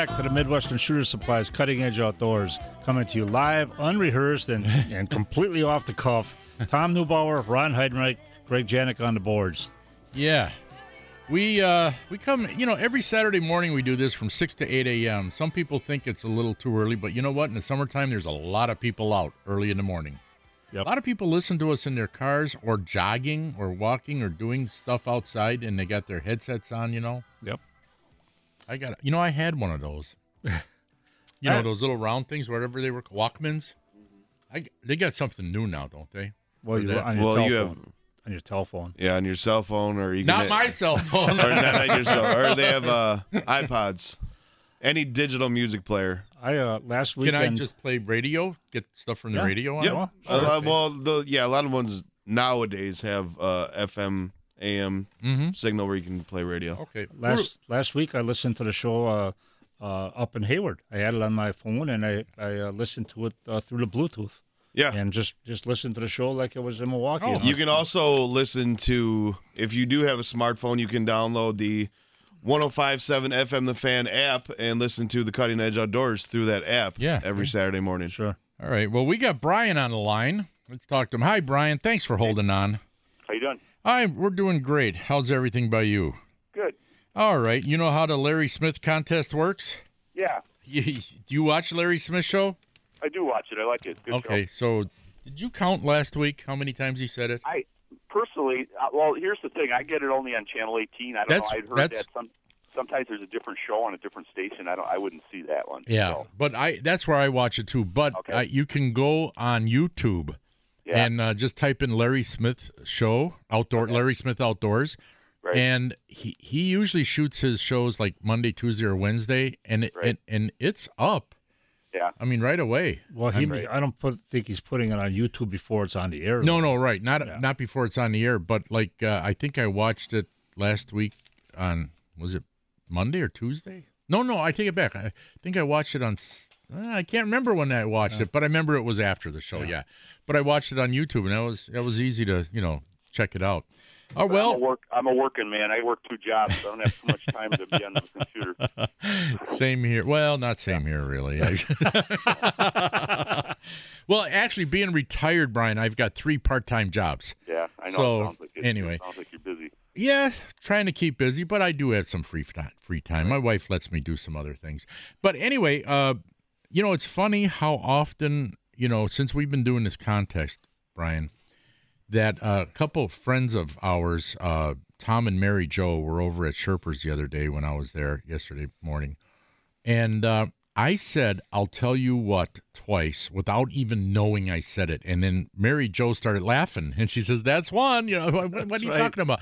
[SPEAKER 6] Back to the Midwestern Shooter Supplies Cutting Edge Outdoors, coming to you live, unrehearsed, and, [laughs] and completely off the cuff. Tom Neubauer, Ron Heidenreich, Greg Janik on the boards.
[SPEAKER 5] Yeah. We uh we come you know every Saturday morning we do this from six to eight a.m. Some people think it's a little too early, but you know what? In the summertime, there's a lot of people out early in the morning.
[SPEAKER 6] Yep.
[SPEAKER 5] A lot of people listen to us in their cars or jogging or walking or doing stuff outside, and they got their headsets on. You know,
[SPEAKER 6] Yep.
[SPEAKER 5] I got you know I had one of those. [laughs] You know
[SPEAKER 8] I-
[SPEAKER 5] those little round things, whatever they were, Walkmans. I, they got something new now, don't they?
[SPEAKER 8] Well, you, on your
[SPEAKER 7] Well,
[SPEAKER 8] telephone.
[SPEAKER 7] you have
[SPEAKER 8] on your telephone.
[SPEAKER 7] yeah on your cell phone or you can
[SPEAKER 5] Not my cell phone. [laughs]
[SPEAKER 7] or not on your cell or they have [laughs] uh, iPods, any digital music player.
[SPEAKER 8] I uh, last
[SPEAKER 5] week.
[SPEAKER 8] Can.
[SPEAKER 5] I just play radio? Get stuff from the
[SPEAKER 8] Yeah.
[SPEAKER 5] radio on?
[SPEAKER 7] Yep.
[SPEAKER 8] Well, sure.
[SPEAKER 7] lot- well, the, yeah, a lot of ones nowadays have uh, FM, AM
[SPEAKER 5] Mm-hmm.
[SPEAKER 7] signal where you can play radio.
[SPEAKER 5] Okay.
[SPEAKER 8] last last week I listened to the show uh, uh, up in Hayward. I had it on my phone and I I uh, listened to it uh, through the Bluetooth
[SPEAKER 7] Yeah.
[SPEAKER 8] and just just listened to the show like it was in Milwaukee.
[SPEAKER 5] Oh,
[SPEAKER 8] you?
[SPEAKER 7] You can also listen to if you do have a smartphone, you can download the 1057 FM The Fan app and listen to the Cutting Edge Outdoors through that app
[SPEAKER 5] Yeah.
[SPEAKER 7] every Saturday morning.
[SPEAKER 8] sure.
[SPEAKER 5] All right. Well, we got Brian on the line. Let's talk to him. Hi, Brian. Thanks for holding on.
[SPEAKER 11] How you doing?
[SPEAKER 5] Hi, we're doing great. How's everything by you?
[SPEAKER 11] Good.
[SPEAKER 5] All right. You know how the Larry Smith contest works?
[SPEAKER 11] Yeah,
[SPEAKER 5] You, do you watch Larry Smith show?
[SPEAKER 11] I do watch it. I like it. Good
[SPEAKER 5] okay.
[SPEAKER 11] Show.
[SPEAKER 5] So, did you count last week how many times he said it?
[SPEAKER 11] I personally, uh, well, here's the thing. I get it only on channel 18. I don't
[SPEAKER 5] That's-
[SPEAKER 11] know. I'd heard that some. Sometimes there's a different show on a different station. I don't. I wouldn't see that one.
[SPEAKER 5] Yeah,
[SPEAKER 11] So,
[SPEAKER 5] but I that's where I watch it too. But
[SPEAKER 11] Okay.
[SPEAKER 5] uh, you can go on YouTube
[SPEAKER 11] yeah.
[SPEAKER 5] and uh, just type in Larry Smith show outdoor Larry Smith outdoors,
[SPEAKER 11] right.
[SPEAKER 5] and he he usually shoots his shows like Monday, Tuesday, or Wednesday, and it,
[SPEAKER 11] Right.
[SPEAKER 5] and and it's up.
[SPEAKER 11] yeah.
[SPEAKER 5] I mean, right away.
[SPEAKER 8] Well, he
[SPEAKER 5] I'm-
[SPEAKER 8] I don't put, think he's putting it on YouTube before it's on the air.
[SPEAKER 5] No,
[SPEAKER 8] though.
[SPEAKER 5] no, right. Not
[SPEAKER 8] Yeah.
[SPEAKER 5] not before it's on the air, but like uh, I think I watched it last week on was it Monday or Tuesday? No, no, I take it back. I think I watched it on. S- uh, I can't remember when I watched it, but I remember it was after the show. Yeah. but I watched it on YouTube, and that was that was easy to you know check it out. Oh
[SPEAKER 11] I'm a
[SPEAKER 5] well,
[SPEAKER 11] work. I'm a working man. I work two jobs. So I don't have too much time to be on the computer. [laughs]
[SPEAKER 5] same here. Well, not same here really. [laughs] well, actually, being retired, Brian, I've got three part-time jobs.
[SPEAKER 11] Yeah, I know.
[SPEAKER 5] So,
[SPEAKER 11] it sounds like it,
[SPEAKER 5] anyway.
[SPEAKER 11] it sounds like you're busy.
[SPEAKER 5] Yeah, trying to keep busy, but I do have some free time. Free time. My wife lets me do some other things. But anyway, uh, you know, it's funny how often you know since we've been doing this contest, Brian, that uh, a couple of friends of ours, uh, Tom and Mary Joe, were over at Sherpers the other day when I was there yesterday morning, and uh, I said, "I'll tell you what" twice without even knowing I said it, and then Mary Joe started laughing, and she says, "That's one." You know, what, [laughs] what are you
[SPEAKER 8] right.
[SPEAKER 5] talking about?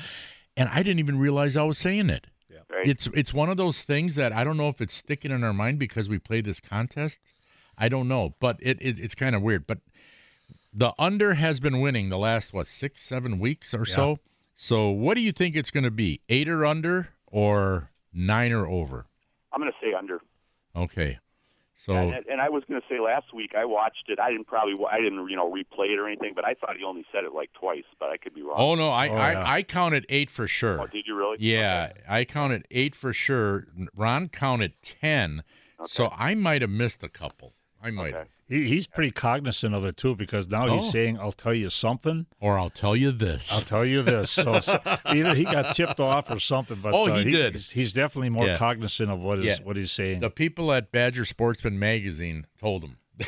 [SPEAKER 5] And I didn't even realize I was saying it.
[SPEAKER 11] Right.
[SPEAKER 5] It's it's one of those things that I don't know if it's sticking in our mind because we play this contest. I don't know, but it, it it's kind of weird. But the under has been winning the last what six seven weeks or so. So what do you think it's going to be? Eight or under or nine or over?
[SPEAKER 11] I'm going to say under.
[SPEAKER 5] Okay, so
[SPEAKER 11] And, and I was going to say last week I watched it. I didn't probably I didn't you know replay it or anything, but I thought he only said it like twice, but I could be wrong.
[SPEAKER 5] oh no, I
[SPEAKER 8] Oh,
[SPEAKER 5] I,
[SPEAKER 8] yeah.
[SPEAKER 5] I counted eight for sure.
[SPEAKER 11] Oh, did you really?
[SPEAKER 5] Yeah,
[SPEAKER 11] Okay.
[SPEAKER 5] I counted eight for sure. Ron counted ten, so I might have missed a couple. I might,
[SPEAKER 11] Okay.
[SPEAKER 8] He, he's pretty cognizant of it too because now he's
[SPEAKER 5] Oh.
[SPEAKER 8] saying, "I'll tell you something."
[SPEAKER 5] or I'll tell you this.
[SPEAKER 8] I'll tell you this. So [laughs] it's, either he got tipped off or something. But
[SPEAKER 5] Oh,
[SPEAKER 8] uh,
[SPEAKER 5] he did.
[SPEAKER 8] He's, he's definitely more
[SPEAKER 5] Yeah.
[SPEAKER 8] cognizant of what is
[SPEAKER 5] Yeah.
[SPEAKER 8] what he's saying.
[SPEAKER 5] the people at Badger Sportsman magazine told him. [laughs]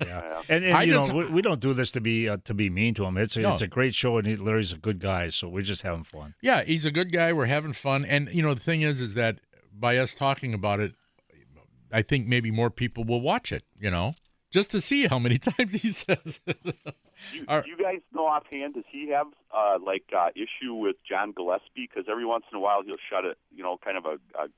[SPEAKER 8] yeah. And, and you
[SPEAKER 5] just-
[SPEAKER 8] know, we, we don't do this to be uh, to be mean to him. It's a,
[SPEAKER 5] No.
[SPEAKER 8] it's a great show, and he, Larry's a good guy. So we're just having fun.
[SPEAKER 5] Yeah, he's a good guy. We're having fun, and you know the thing is, is that by us talking about it, I think maybe more people will watch it. You know, just to see how many [laughs] times he says.
[SPEAKER 11] You, do you guys know offhand? Does he have uh, like uh, issue with John Gillespie? Because every once in a while he'll shut it. You know, kind of a, a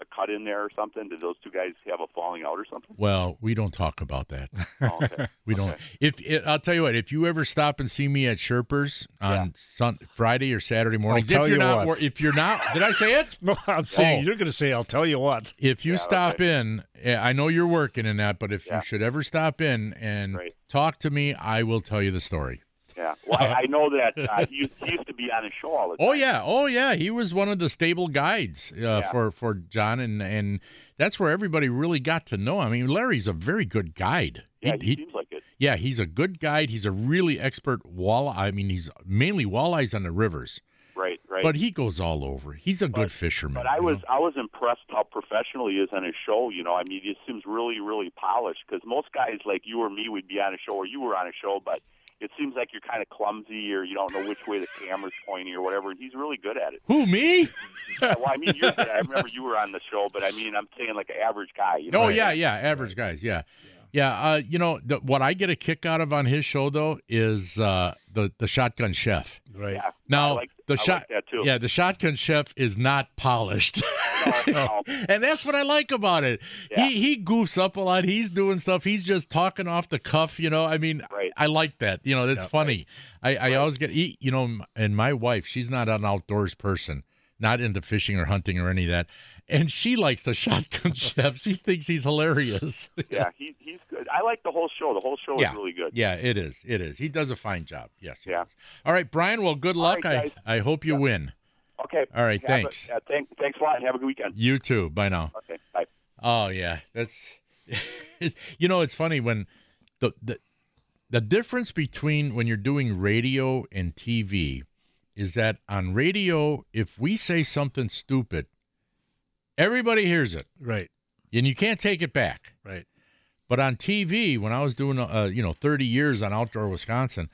[SPEAKER 11] a cut in there or something. Did those two guys have a falling out or something?
[SPEAKER 5] well, we don't talk about that. [laughs]
[SPEAKER 11] Oh, okay. [laughs]
[SPEAKER 5] We don't. If it, I'll tell you what, if you ever stop and see me at Sherpers on
[SPEAKER 11] Yeah.
[SPEAKER 5] Sun, Friday or Saturday morning,
[SPEAKER 8] tell
[SPEAKER 5] if you're
[SPEAKER 8] you
[SPEAKER 5] not,
[SPEAKER 8] what.
[SPEAKER 5] if you're not, did I say it? [laughs]
[SPEAKER 8] No, I'm saying
[SPEAKER 5] Oh.
[SPEAKER 8] you're going to say, "I'll tell you what."
[SPEAKER 5] If you
[SPEAKER 11] Yeah,
[SPEAKER 5] stop
[SPEAKER 11] okay.
[SPEAKER 5] in, eh, I know you're working in that, but if
[SPEAKER 11] Yeah.
[SPEAKER 5] you should ever stop in and
[SPEAKER 11] Right.
[SPEAKER 5] talk to me, I will tell you the story.
[SPEAKER 11] Yeah. Well, I, I know that uh, he, used- he used to be on his show all the time.
[SPEAKER 5] Oh yeah, oh yeah, he was one of the stable guides uh, for for John, and and that's where everybody really got to know. him. I mean, Larry's a very good guide.
[SPEAKER 11] Yeah,
[SPEAKER 5] He-
[SPEAKER 11] he, seems like it.
[SPEAKER 5] yeah, he's a good guide. He's a really expert walleye. I mean, he's mainly walleyes on the rivers,
[SPEAKER 11] Right. Right.
[SPEAKER 5] but he goes all over. He's a good fisherman.
[SPEAKER 11] But I was
[SPEAKER 5] know?
[SPEAKER 11] I was impressed how professional he is on his show. You know, I mean, he seems really really polished. Because most guys like you or me would be on a show or you were on a show, but it seems like you're kind of clumsy or you don't know which way the camera's pointing or whatever. And he's really good at it.
[SPEAKER 5] Who me?
[SPEAKER 11] Yeah, well, I mean, you're good. I remember you were on the show, but I mean, I'm saying like an average guy. You oh, know?
[SPEAKER 5] Oh yeah, yeah, average guys, yeah, yeah. Yeah, uh, you know the, what I get a kick out of on his show though is uh, the the shotgun chef.
[SPEAKER 8] Right.
[SPEAKER 11] Yeah.
[SPEAKER 5] Now
[SPEAKER 11] I like,
[SPEAKER 5] the
[SPEAKER 11] I
[SPEAKER 5] shot,
[SPEAKER 11] like
[SPEAKER 5] yeah, the shotgun chef is not polished,
[SPEAKER 11] No, [laughs] no.
[SPEAKER 5] and that's what I like about it.
[SPEAKER 11] Yeah.
[SPEAKER 5] He he goofs up a lot. He's doing stuff. He's just talking off the cuff. You know, I mean,
[SPEAKER 11] Right.
[SPEAKER 5] I like that. You know, that's
[SPEAKER 8] Yeah.
[SPEAKER 5] funny. I I always get eat. You know, and my wife, she's not an outdoors person, not into fishing or hunting or any of that, and she likes the shotgun [laughs] chef. She thinks he's hilarious. [laughs]
[SPEAKER 11] yeah, he, he's good. I like the whole show. The whole show
[SPEAKER 5] Yeah.
[SPEAKER 11] is really good.
[SPEAKER 5] Yeah, it is. It is. He does a fine job. Yes.
[SPEAKER 11] Yeah.
[SPEAKER 5] does. All right, Brian. Well, good luck.
[SPEAKER 11] right.
[SPEAKER 5] I I hope you win.
[SPEAKER 11] Okay.
[SPEAKER 5] All right,
[SPEAKER 11] Have a-
[SPEAKER 5] thanks.
[SPEAKER 11] yeah, thank, thanks a lot, and have a good weekend.
[SPEAKER 5] You too. Bye now.
[SPEAKER 11] Okay. Bye.
[SPEAKER 5] Oh yeah, that's. [laughs] you know, it's funny when the the the difference between when you're doing radio and TV is that on radio, if we say something stupid, everybody hears it,
[SPEAKER 8] Right.
[SPEAKER 5] and you can't take it back.
[SPEAKER 8] Right.
[SPEAKER 5] But on TV, when I was doing, uh, you know, 30 years on Outdoor Wisconsin,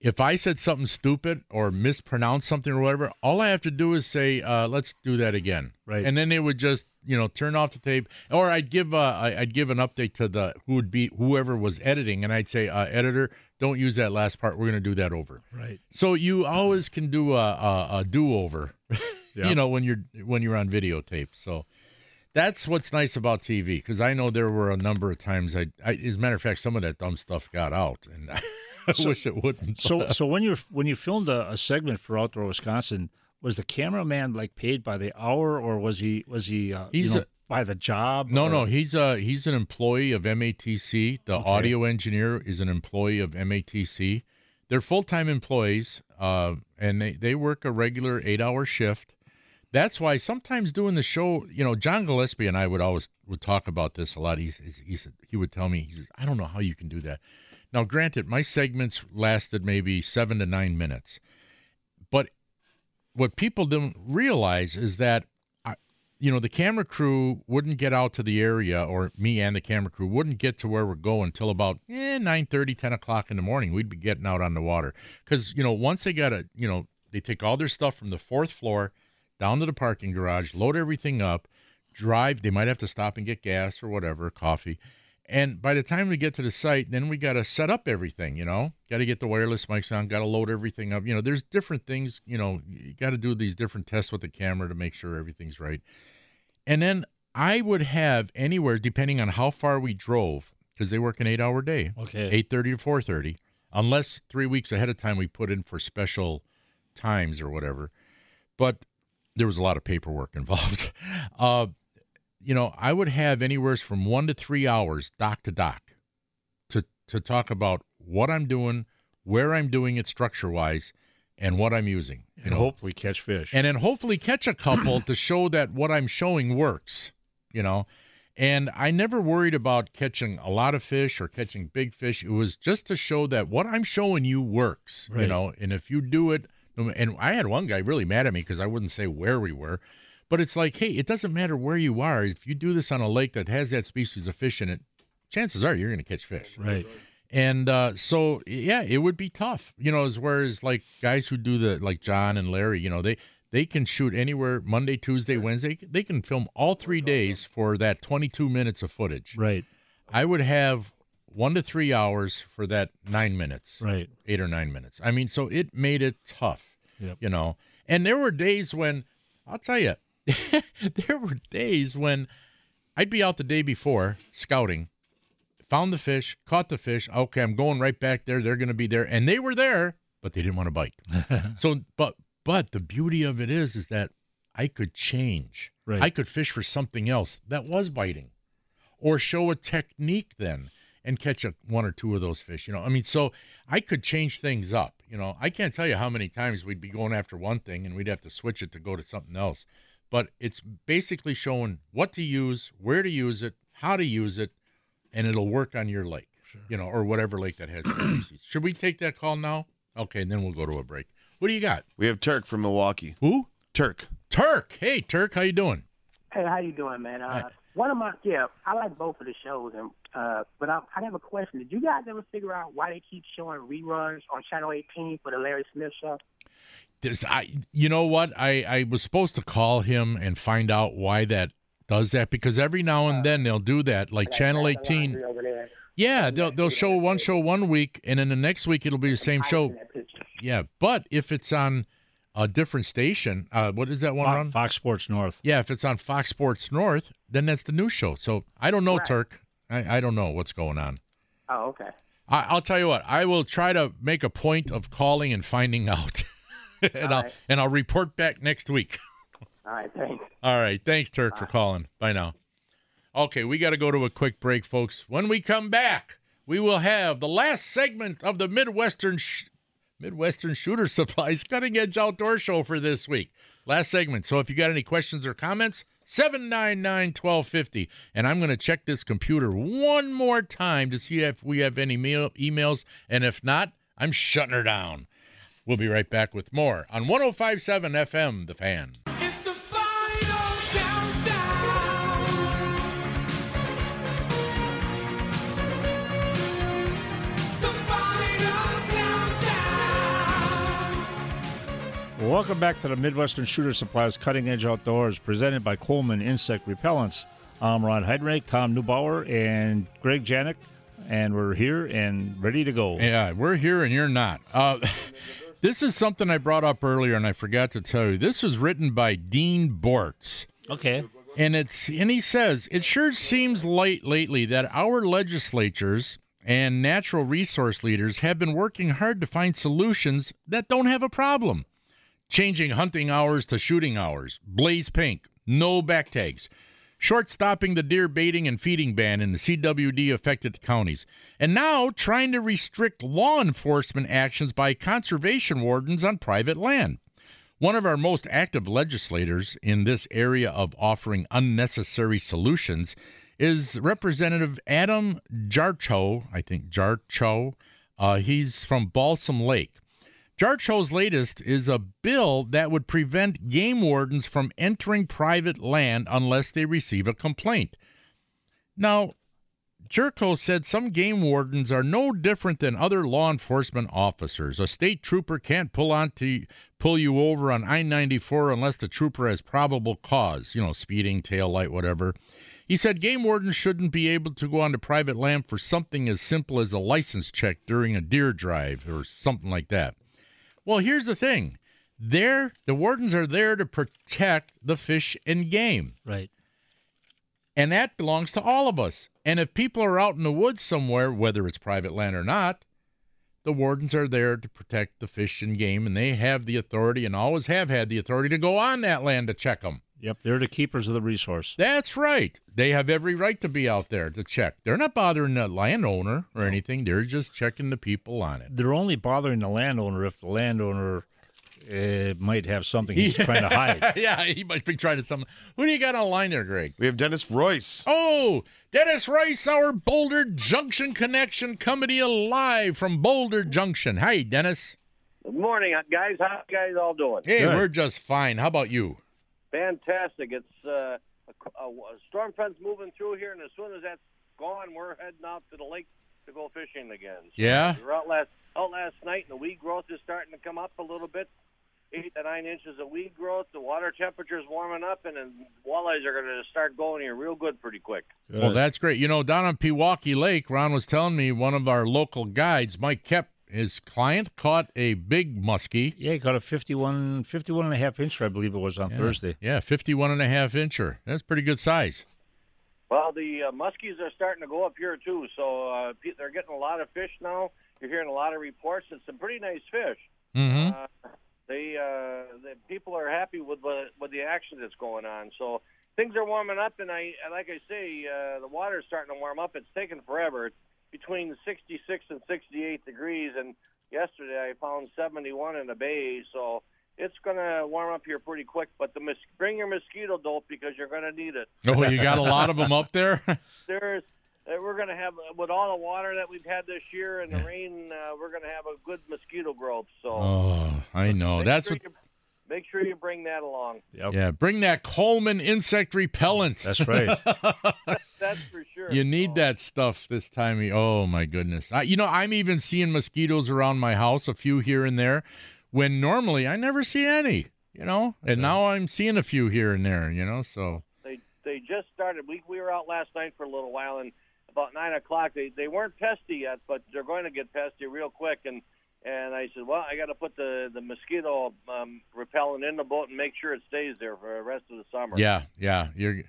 [SPEAKER 5] if I said something stupid or mispronounced something or whatever, all I have to do is say, uh, "Let's do that again,"
[SPEAKER 8] Right.
[SPEAKER 5] And then they would just, you know, turn off the tape, or I'd give, uh, I'd give an update to the who would be whoever was editing, and I'd say, uh, "Editor, don't use that last part. We're going to do that over."
[SPEAKER 8] Right.
[SPEAKER 5] So you always can do a, a, a do over, [laughs]
[SPEAKER 8] Yeah.
[SPEAKER 5] you know, when you're when you're on videotape. So that's what's nice about TV because I know there were a number of times I, I, as a matter of fact, some of that dumb stuff got out, and [laughs] I wish it wouldn't.
[SPEAKER 8] So, [laughs] so when you're when you filmed a, a segment for Outdoor Wisconsin, was the cameraman like paid by the hour, or was he was he uh,
[SPEAKER 5] He's
[SPEAKER 8] you know,
[SPEAKER 5] a-
[SPEAKER 8] by the job?
[SPEAKER 5] no,
[SPEAKER 8] or-
[SPEAKER 5] no, he's a he's an employee of MATC. The
[SPEAKER 8] Okay.
[SPEAKER 5] audio engineer is an employee of MATC. They're full time employees, uh, and they, they work a regular eight hour shift. That's why sometimes doing the show, you know, John Gillespie and I would always would talk about this a lot. He's, he said he would tell me, he says, I don't know how you can do that. Now, granted, my segments lasted maybe seven to nine minutes, but what people don't realize is that, I, you know, the camera crew wouldn't get out to the area, or me and the camera crew wouldn't get to where we're going until about eh, 9 10 o'clock in the morning. We'd be getting out on the water. Because, you know, once they got a, you know, they take all their stuff from the fourth floor down to the parking garage, load everything up, drive. They might have to stop and get gas or whatever, coffee. And by the time we get to the site, then we got to set up everything, you know, got to get the wireless mics on, got to load everything up. You know, there's different things, you know, you got to do these different tests with the camera to make sure everything's right. And then I would have anywhere, depending on how far we drove, because they work an eight hour day,
[SPEAKER 8] Okay.
[SPEAKER 5] 8.30 to 4.30, unless three weeks ahead of time we put in for special times or whatever. But there was a lot of paperwork [laughs] involved. Uh, you know, I would have anywhere from one to three hours dock to dock to to talk about what I'm doing, where I'm doing it structure wise, and what I'm using.
[SPEAKER 8] And
[SPEAKER 5] know,
[SPEAKER 8] hopefully catch fish.
[SPEAKER 5] and then hopefully catch a couple to show that what I'm showing works. You know, and I never worried about catching a lot of fish or catching big fish. It was just to show that what I'm showing you works. You know, and if you do it, and I had one guy really mad at me because I wouldn't say where we were. But it's like, hey, it doesn't matter where you are. If you do this on a lake that has that species of fish in it, chances are you're going to catch fish.
[SPEAKER 8] right.
[SPEAKER 5] And uh, so, yeah, it would be tough, you know. As whereas like guys who do the like John and Larry, you know, they they can shoot anywhere Monday, Tuesday, Wednesday. They can film all three days for that 22 minutes of footage.
[SPEAKER 8] Right.
[SPEAKER 5] I would have one to three hours for that nine minutes,
[SPEAKER 8] Right.
[SPEAKER 5] eight or nine minutes. I mean, so it made it tough,
[SPEAKER 8] Yep.
[SPEAKER 5] you know. And there were days when I'll tell you, [laughs] there were days when I'd be out the day before scouting, found the fish, caught the fish. Okay, I'm going right back there. They're going to be there, and they were there, but they didn't want to bite. [laughs] so, but but the beauty of it is, is that I could change.
[SPEAKER 8] Right.
[SPEAKER 5] I could fish for something else that was biting, or show a technique then and catch a, one or two of those fish. You know, I mean, so I could change things up. You know, I can't tell you how many times we'd be going after one thing and we'd have to switch it to go to something else. But it's basically showing what to use, where to use it, how to use it, and it'll work on your lake. You know, or whatever lake that has species. Should we take that call now? Okay, and then we'll go to a break. What do you got?
[SPEAKER 7] We have Turk from Milwaukee.
[SPEAKER 5] Who?
[SPEAKER 7] Turk.
[SPEAKER 5] Turk. Hey, Turk, how you doing?
[SPEAKER 12] Hey, how you doing, man? Uh, one of my yeah, I like both of the shows, and uh, but I, I have a question. Did you guys ever figure out why they keep showing reruns on Channel 18 for the Larry Smith show?
[SPEAKER 5] This, I, you know what? I, I was supposed to call him and find out why that does that because every now and then they'll do that. Like Channel 18, yeah, they'll they'll show one show one week and then the next week it'll be the same show. Yeah, but if it's on a different station, uh, what is that one
[SPEAKER 8] Fox,
[SPEAKER 5] on?
[SPEAKER 8] Fox Sports North.
[SPEAKER 5] Yeah, if it's on Fox Sports North, then that's the new show. So I don't know,
[SPEAKER 12] Right.
[SPEAKER 5] Turk. I, I don't know what's going on.
[SPEAKER 12] Oh, okay.
[SPEAKER 5] I, I'll tell you what. I will try to make a point of calling and finding [laughs] out, [laughs] and I'll
[SPEAKER 12] right.
[SPEAKER 5] and I'll report back next week. [laughs]
[SPEAKER 12] All right, thanks.
[SPEAKER 5] All right. Thanks, Turk, for calling. Bye now. Okay, we got to go to a quick break, folks. When we come back, we will have the last segment of the Midwestern sh- Midwestern Shooter Supplies Cutting Edge Outdoor Show for this week. Last segment. So if you got any questions or comments, 799 1250. And I'm going to check this computer one more time to see if we have any mail- emails. And if not, I'm shutting her down. We'll be right back with more on 1057 FM, The Fan.
[SPEAKER 8] Welcome back to the Midwestern Shooter Supplies Cutting Edge Outdoors, presented by Coleman Insect Repellents. I'm Ron Heidenreich, Tom Neubauer, and Greg Janik, and we're here and ready to go.
[SPEAKER 5] Yeah, we're here and you're not. Uh, [laughs] this is something I brought up earlier and I forgot to tell you. This was written by Dean Bortz.
[SPEAKER 8] Okay.
[SPEAKER 5] And it's and he says it sure seems late lately that our legislatures and natural resource leaders have been working hard to find solutions that don't have a problem. Changing hunting hours to shooting hours, blaze pink, no back tags, short stopping the deer baiting and feeding ban in the CWD affected counties, and now trying to restrict law enforcement actions by conservation wardens on private land. One of our most active legislators in this area of offering unnecessary solutions is Representative Adam Jarchow. I think Jarchow. Uh, he's from Balsam Lake. Jarchow's latest is a bill that would prevent game wardens from entering private land unless they receive a complaint. Now, Jarchow said some game wardens are no different than other law enforcement officers. A state trooper can't pull on to pull you over on I-94 unless the trooper has probable cause, you know, speeding, tail light, whatever. He said game wardens shouldn't be able to go onto private land for something as simple as a license check during a deer drive or something like that. Well, here's the thing. There, the wardens are there to protect the fish and game.
[SPEAKER 8] Right.
[SPEAKER 5] And that belongs to all of us. And if people are out in the woods somewhere, whether it's private land or not, the wardens are there to protect the fish and game, and they have the authority and always have had the authority to go on that land to check them.
[SPEAKER 8] Yep, they're the keepers of the resource.
[SPEAKER 5] That's right. They have every right to be out there to check. They're not bothering the landowner or anything. They're just checking the people on it.
[SPEAKER 8] They're only bothering the landowner if the landowner uh, might have something he's [laughs] trying to hide. [laughs]
[SPEAKER 5] yeah, he might be trying to something. Who do you got on line there, Greg?
[SPEAKER 7] We have Dennis Royce.
[SPEAKER 5] Oh, Dennis Royce, our Boulder Junction connection, coming to you live from Boulder Junction. Hi, Dennis.
[SPEAKER 13] Good morning, guys. How you guys all doing?
[SPEAKER 5] Hey, we're just fine. How about you?
[SPEAKER 13] Fantastic. It's uh, a, a, storm front's moving through here, and as soon as that's gone, we're heading out to the lake to go fishing again. So
[SPEAKER 5] Yeah?
[SPEAKER 13] We were out last out last night, and the weed growth is starting to come up a little bit. Eight to nine inches of weed growth. The water temperature is warming up, and then walleyes are going to start going here real good pretty quick.
[SPEAKER 5] Well, that's great. You know, down on Pewaukee Lake, Ron was telling me one of our local guides, Mike Kep, his client caught a big muskie.
[SPEAKER 8] Yeah, he caught a 51, 51 and a half inch, I believe it was on
[SPEAKER 5] Yeah.
[SPEAKER 8] Thursday.
[SPEAKER 5] Yeah, 51 and a half incher. That's pretty good size.
[SPEAKER 13] Well, the uh, muskies are starting to go up here too, so uh, they're getting a lot of fish now. You're hearing a lot of reports. It's some pretty nice fish.
[SPEAKER 5] Mm-hmm.
[SPEAKER 13] Uh, they, uh, the people are happy with the with the action that's going on. So things are warming up, and I like I say, uh, the water's starting to warm up. It's taken forever. Between 66 and 68 degrees, and yesterday I found 71 in the bay. So it's going to warm up here pretty quick. But the mos- bring your mosquito dope because you're going to need it. [laughs]
[SPEAKER 5] Oh, you got a lot of them up there? [laughs]
[SPEAKER 13] There's uh, we're going to have with all the water that we've had this year and the rain, uh, we're going to have a good mosquito growth. So
[SPEAKER 5] oh, I know. That's
[SPEAKER 13] sure
[SPEAKER 5] what.
[SPEAKER 13] you- make sure you bring that along.
[SPEAKER 5] Yeah, bring that Coleman insect repellent.
[SPEAKER 8] That's right. [laughs]
[SPEAKER 13] That's for sure.
[SPEAKER 5] You need that stuff this time. of- Oh my goodness! I, you know, I'm even seeing mosquitoes around my house, a few here and there, when normally I never see any. You know, and now I'm seeing a few here and there. You know, so
[SPEAKER 13] They they just started. We we were out last night for a little while, and about nine o'clock they they weren't pesty yet, but they're going to get pesty real quick. And and I said, well, I got to put the the mosquito um, repellent in the boat and make sure it stays there for the rest of the summer.
[SPEAKER 5] yeah, yeah, you're.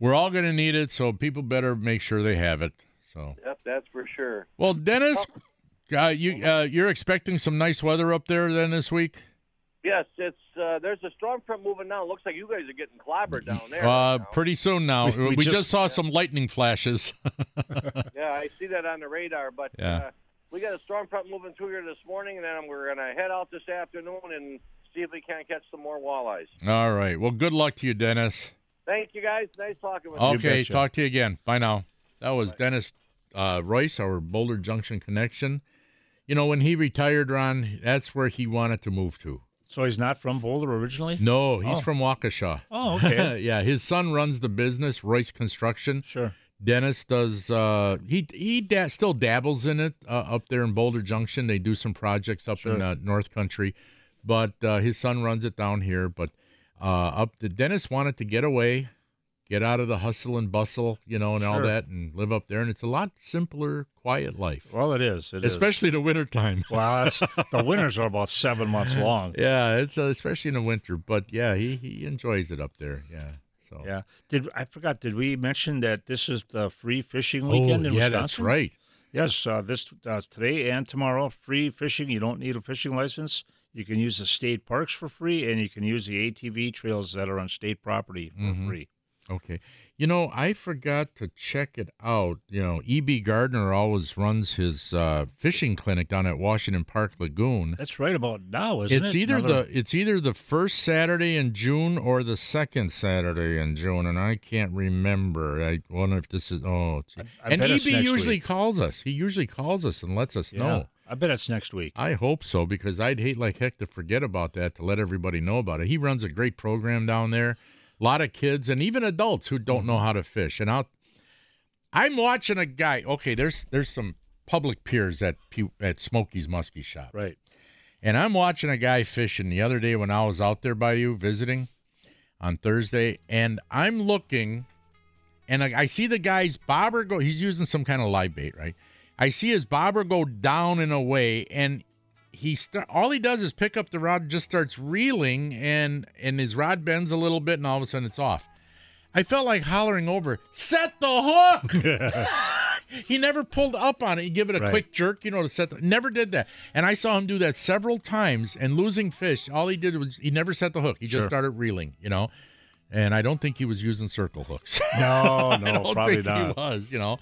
[SPEAKER 5] We're all going to need it, so people better make sure they have it. So,
[SPEAKER 13] Yep, that's for sure.
[SPEAKER 5] well, Dennis, uh, you uh, you're expecting some nice weather up there then this week.
[SPEAKER 13] Yes, it's uh, there's a storm front moving down. Looks like you guys are getting clobbered down there.
[SPEAKER 5] Uh, pretty soon now.
[SPEAKER 8] We-
[SPEAKER 5] We,
[SPEAKER 8] we
[SPEAKER 5] just,
[SPEAKER 8] just-
[SPEAKER 5] saw some lightning flashes. [laughs]
[SPEAKER 13] yeah, I see that on the radar. But
[SPEAKER 5] Yeah.
[SPEAKER 13] uh, we got a storm front moving through here this morning, and then we're going to head out this afternoon and see if we can't catch some more walleyes.
[SPEAKER 5] All right. Well, good luck to you, Dennis.
[SPEAKER 13] Thank you guys. Nice talking with you.
[SPEAKER 5] Okay, talk to you again. Bye now. That was Dennis uh, Royce, our Boulder Junction connection. You know, when he retired, Ron, that's where he wanted to move to.
[SPEAKER 8] So he's not from Boulder originally?
[SPEAKER 5] No, he's
[SPEAKER 8] Oh.
[SPEAKER 5] from Waukesha.
[SPEAKER 8] Oh, okay. [laughs]
[SPEAKER 5] yeah, his son runs the business, Royce Construction.
[SPEAKER 8] Sure.
[SPEAKER 5] Dennis does. Uh, he he da- still dabbles in it uh, up there in Boulder Junction. They do some projects up in
[SPEAKER 8] Sure.
[SPEAKER 5] uh, North Country, but uh, his son runs it down here. But uh, up the Dennis wanted to get away, get out of the hustle and bustle, you know, and all that, and live up there. And it's a lot simpler, quiet life,
[SPEAKER 8] Well, it is. It is.
[SPEAKER 5] especially the wintertime. [laughs]
[SPEAKER 8] Well, that's, the winters are about seven months long. [laughs]
[SPEAKER 5] yeah, it's uh, especially in the winter. But yeah, he he enjoys it up there. Yeah. So.
[SPEAKER 8] Yeah. Did I forgot? Did we mention that this is the free fishing
[SPEAKER 5] Oh,
[SPEAKER 8] weekend in
[SPEAKER 5] yeah,
[SPEAKER 8] Wisconsin?
[SPEAKER 5] that's right.
[SPEAKER 8] Yes, uh, this uh, today and tomorrow, free fishing. You don't need a fishing license. You can use the state parks for free, and you can use the ATV trails that are on state property for
[SPEAKER 5] Mhm.
[SPEAKER 8] free.
[SPEAKER 5] Okay. You know, I forgot to check it out. You know, E.B. Gardner always runs his uh, fishing clinic down at Washington Park Lagoon.
[SPEAKER 8] That's right about now, isn't
[SPEAKER 5] it's
[SPEAKER 8] it?
[SPEAKER 5] either
[SPEAKER 8] Another-
[SPEAKER 5] the it's either the first Saturday in June or the second Saturday in June, and I can't remember. I wonder if this is oh, it's-
[SPEAKER 8] I
[SPEAKER 5] and EB usually
[SPEAKER 8] week.
[SPEAKER 5] calls us. He usually calls us and lets us
[SPEAKER 8] Yeah,
[SPEAKER 5] know.
[SPEAKER 8] I bet it's next week.
[SPEAKER 5] I hope so because I'd hate like heck to forget about that to let everybody know about it. He runs a great program down there. A lot of kids and even adults who don't know mm-hmm. how to fish. And I'll I'm watching a guy. Okay, there's there's some public piers at at Smokey's Muskie Shop.
[SPEAKER 8] Right.
[SPEAKER 5] And I'm watching a guy fishing the other day when I was out there by you visiting on Thursday, and I'm looking, and I, I see the guy's bobber go. He's using some kind of live bait, right? I see his bobber go down and away, and he st- all he does is pick up the rod, and just starts reeling, and and his rod bends a little bit, and all of a sudden it's off. I felt like hollering over, "Set the hook!" [laughs] he never pulled up on it. He give it a
[SPEAKER 8] Right.
[SPEAKER 5] quick jerk, you know, to set. The, never did that, and I saw him do that several times. And losing fish, all he did was he never set the hook. He just
[SPEAKER 8] Sure.
[SPEAKER 5] started reeling, you know. And I don't think he was using circle hooks.
[SPEAKER 8] No, [laughs] no,
[SPEAKER 5] don't
[SPEAKER 8] probably
[SPEAKER 5] think he
[SPEAKER 8] not.
[SPEAKER 5] was, you know.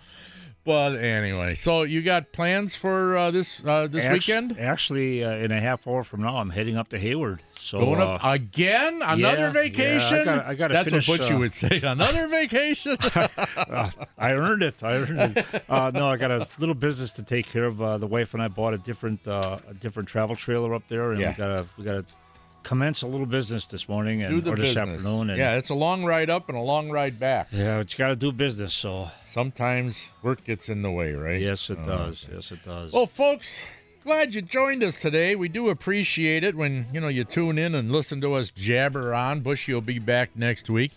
[SPEAKER 5] But anyway, so you got plans for uh, this uh, this weekend?
[SPEAKER 8] Actually, uh, in a half hour from now, I'm heading up to Hayward. So
[SPEAKER 5] Going up
[SPEAKER 8] uh,
[SPEAKER 5] again? Another
[SPEAKER 8] yeah, yeah, I
[SPEAKER 5] vacation?
[SPEAKER 8] gotta- I gotta
[SPEAKER 5] That's
[SPEAKER 8] finish,
[SPEAKER 5] what Butchie
[SPEAKER 8] uh,
[SPEAKER 5] would say. Another vacation? [laughs]
[SPEAKER 8] uh, I earned it. I earned it. Uh, no, I got a little business to take care of. Uh, the wife and I bought a different uh, a different travel trailer up there, and
[SPEAKER 5] Yeah.
[SPEAKER 8] we got a we got to commence a little business this morning and or this
[SPEAKER 5] business.
[SPEAKER 8] afternoon. And,
[SPEAKER 5] yeah, it's a long ride up and a long ride back.
[SPEAKER 8] yeah, but you got to do business. So
[SPEAKER 5] Sometimes work gets in the way, right?
[SPEAKER 8] yes, it
[SPEAKER 5] Oh,
[SPEAKER 8] does. Yes, it does.
[SPEAKER 5] Well, folks, glad you joined us today. We do appreciate it when you know you tune in and listen to us jabber on. Bushy will be back next week.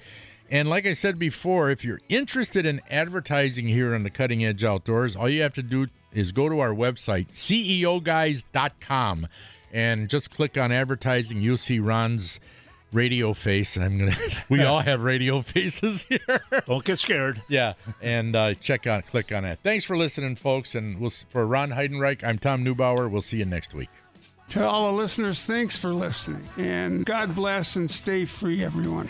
[SPEAKER 5] And like I said before, if you're interested in advertising here on the Cutting Edge Outdoors, all you have to do is go to our website, ceoguys.com, and just click on advertising. You'll see Ron's radio face. I'm gonna. [laughs] we all have radio [laughs] faces here.
[SPEAKER 8] Don't get scared.
[SPEAKER 5] Yeah, and uh, check on, click on that. Thanks for listening, folks. And we'll for Ron Heidenreich, I'm Tom Neubauer. We'll see you next week.
[SPEAKER 4] To all the listeners, thanks for listening. And God bless and stay free, everyone.